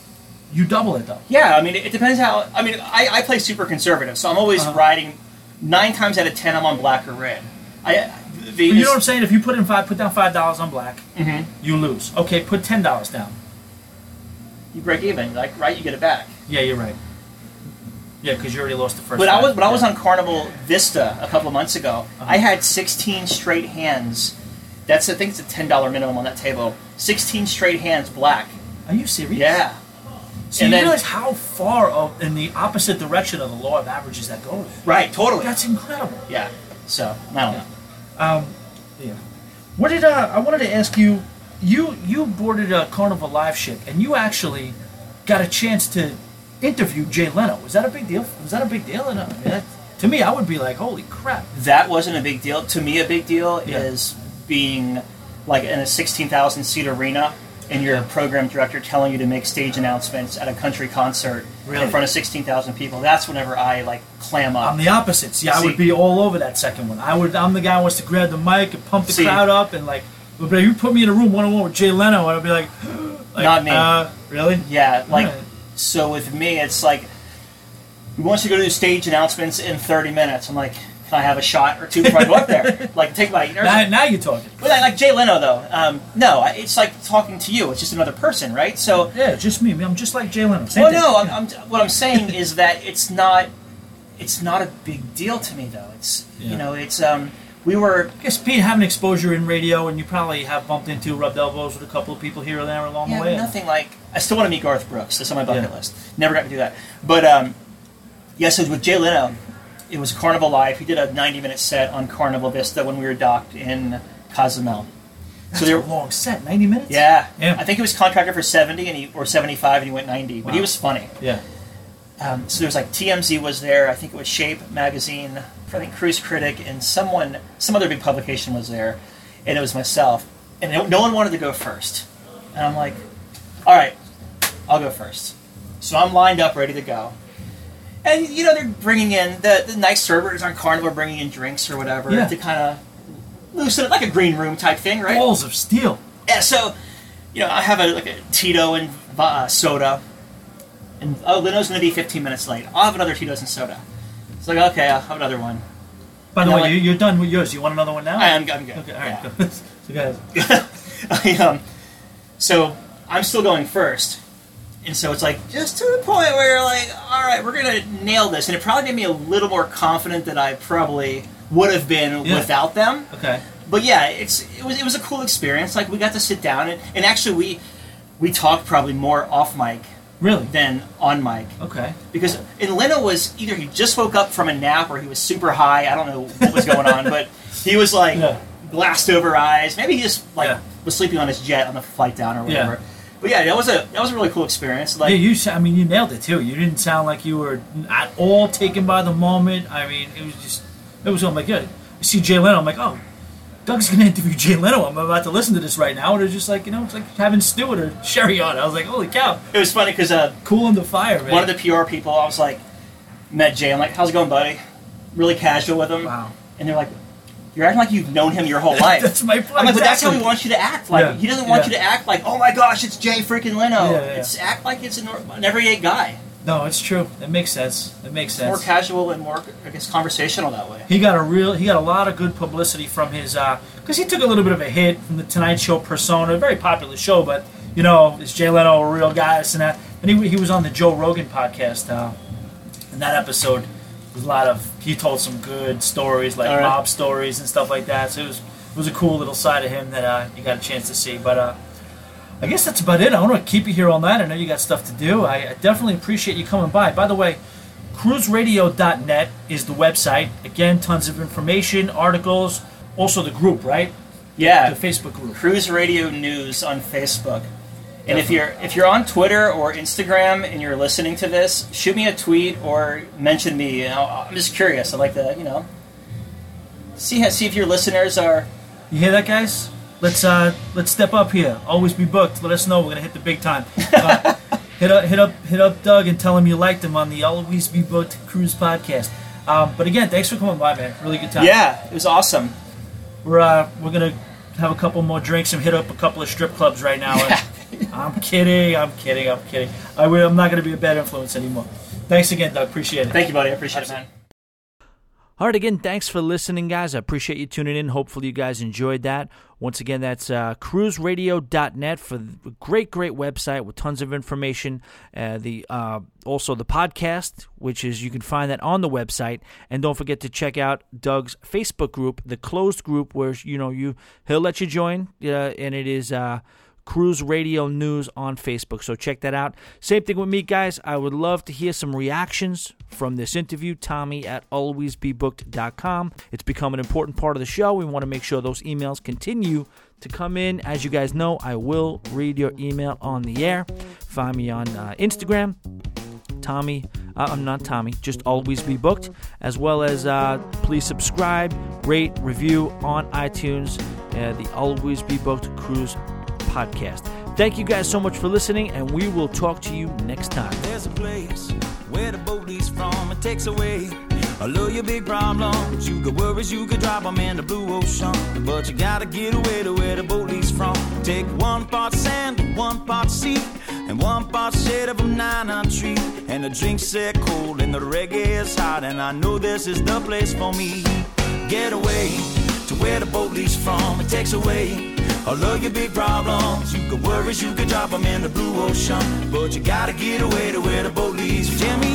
you double it though. Yeah, I mean, it depends how. I mean, I, I play super conservative, so I'm always Uh-huh. riding. Nine times out of ten, I'm on black or red. I the, you know what I'm saying? If you put in five, put down five dollars on black, Mhm. you lose. Okay, put ten dollars down. You break even, like right, you get it back. Yeah, you're right. Yeah, because you already lost the first. But I was, when I was on Carnival Vista a couple of months ago, Uh-huh. I had 16 straight hands. That's I think it's a ten dollar minimum on that table. 16 straight hands, black. Are you serious? Yeah, So And you then- realize how far of, in the opposite direction of the law of averages that goes? right, totally. That's incredible. Yeah. So I don't know. Um, yeah. What did uh, I wanted to ask you? You you boarded a Carnival live ship, and you actually got a chance to interview Jay Leno. Was that a big deal? Was that a big deal? And, uh, I mean, that, to me, I would be like, "Holy crap!" That wasn't a big deal. To me, a big deal Yeah. is being like in a 16,000 seat arena and your program director telling you to make stage announcements at a country concert Really? in front of 16,000 people. That's whenever I like clam up. I'm the opposite. See, I See- would be all over that second one. I would. I'm the guy who wants to grab the mic and pump the See- crowd up and like. But if you put me in a room one on one with Jay Leno, I'd be like, like Not me. Uh, really? yeah, like Alright. so with me, it's like we want you to go do stage announcements in 30 minutes. I'm like, I have a shot or two before I go up there? Like take my. Now, now you're talking. But like, like Jay Leno though, um, no, it's like talking to you. It's just another person, right? So Yeah, just me. I'm just like Jay Leno. Same well, thing. no, I'm, I'm, what I'm saying is that it's not, it's not a big deal to me though. It's Yeah. you know, it's um, we were I guess Pete having exposure in radio, and you probably have bumped into, rubbed elbows with a couple of people here or there along yeah, the way. nothing like. I still want to meet Garth Brooks. That's on my bucket Yeah. list. Never got to do that, but um, yeah. So with Jay Leno, it was Carnival Live. He did a 90 minute set on Carnival Vista when we were docked in Cozumel. That's so they a long set, 90 minutes. yeah, Yeah. I think he was contracted for 70 and he or 75 and he went 90, but he was funny. Yeah. Um, so there was like TMZ was there. I think it was Shape magazine. I think Cruise Critic and someone, some other big publication was there, and it was myself. And no- no one wanted to go first, and I'm like, all right, I'll go first. So I'm lined up, ready to go. And you know they're bringing in the, the nice servers on Carnival, bringing in drinks or whatever Yeah. to kind of loosen it, like a green room type thing, right? Balls of steel. Yeah, so you know, I have a like a Tito and uh, soda, and oh, Leno's going to be 15 minutes late. I'll have another Tito's and soda. It's like okay, I'll have another one. By the And way, like- you're done with yours. You want another one now? I am, I'm good. Okay, all right. Yeah. So guys, I, um, so I'm still going first, and so it's like just to the point where you're like, all right, we're going to nail this, and it probably made me a little more confident than I probably would have been Yeah. without them. okay. but yeah, it's it was it was a cool experience. Like we got to sit down and, and actually we we talked probably more off mic Really? than on mic Okay. because and Leno was either he just woke up from a nap or he was super high. I don't know what was going on, but he was like Yeah. glassed over eyes. Maybe he just like Yeah. was sleeping on his jet on the flight down or Yeah. But yeah, that was a that was a really cool experience. Like yeah, you. I mean, you nailed it too. You didn't sound like you were at all taken by the moment. I mean, it was just. It was. I'm like, yeah. I see Jay Leno. I'm like, oh, Doug's gonna interview Jay Leno. I'm about to listen to this right now. And it's just like, you know, it's like having Stewart or Sherry on. I was like, holy cow, it was funny because uh, cool in the fire, man. one of the PR people, I was like, met Jay. I'm like, how's it going, buddy? Really casual with him. Wow. And they're like, you're acting like you've known him your whole life. That's my point. I'm like, but that's how he wants you to act. Like Yeah, he doesn't want yeah. you to act like, oh my gosh, it's Jay freaking Leno. Yeah. It's act like it's an, an everyday guy. No, it's true. It makes sense. It makes sense. More casual and more, I guess, conversational that way. He got a real. He got a lot of good publicity from his. Because he took a little bit of a hit from the Tonight Show persona, a very popular show. But you know, is Jay Leno a real guy? This and that. And he, he was on the Joe Rogan podcast. Uh, in that episode, was a lot of. He told some good stories, like right. mob stories and stuff like that. So it was it was a cool little side of him that uh, you got a chance to see. But uh, I guess that's about it. I don't want to keep you here all night. I know you got stuff to do. I, I definitely appreciate you coming by. By the way, cruiseradio.net is the website. Again, tons of information, articles, also the group, right? Yeah, The Facebook group. Cruise Radio News on Facebook. And if you're if you're on Twitter or Instagram and you're listening to this, shoot me a tweet or mention me. You know, I'm just curious. I like to you know see how, see if your listeners are. You hear that, guys? Let's uh, let's step up here. Always be booked. Let us know. We're gonna hit the big time. Uh, hit up, hit up, hit up Doug and tell him you liked him on the Always Be Booked Cruise podcast. Um, but again, thanks for coming by, man. Really good time. Yeah, it was awesome. We're uh, we're gonna have a couple more drinks and hit up a couple of strip clubs right now. I'm kidding. I'm kidding. I'm kidding. I will, I'm not gonna be a bad influence anymore. Thanks again, Doug. Appreciate it. Thank you, buddy. I appreciate it, man. All right, again, thanks for listening, guys. I appreciate you tuning in. Hopefully, you guys enjoyed that. Once again, that's uh, cruiseradio.net for a great, great website with tons of information. Uh, the uh, also the podcast, which is you can find that on the website, and don't forget to check out Doug's Facebook group, the closed group, where you know you he'll let you join, uh, and it is. Uh, Cruise Radio News on Facebook. So check that out. Same thing with me, guys. I would love to hear some reactions from this interview. Tommy at alwaysbebooked.com. It's become an important part of the show. We want to make sure those emails continue to come in. As you guys know, I will read your email on the air. Find me on uh, Instagram. Tommy, uh, I'm not Tommy, just always be booked, as well as uh, please subscribe, rate, review on iTunes, uh, the Always Be Booked Cruise podcast. Thank you guys so much for listening, and we will talk to you next time. There's a place where the boat leaves from. It takes away all of your big problems. You got worries, you could drop them in the blue ocean. But you gotta get away to where the boat leaves from. Take one part sand, one part sea. And one part shade of a nine tree. And the drinks set cold and the reggae is hot. And I know this is the place for me. Get away to where the boat leaves from. It takes away all of your big problems. You could worries, you can drop them in the blue ocean. But you gotta get away to where the boat leads. Jimmy.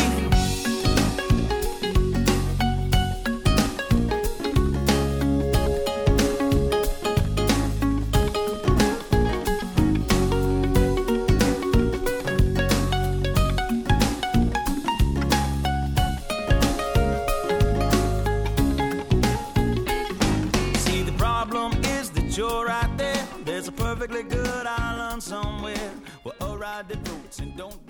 Perfectly good. Island somewhere where a ride the boats and don't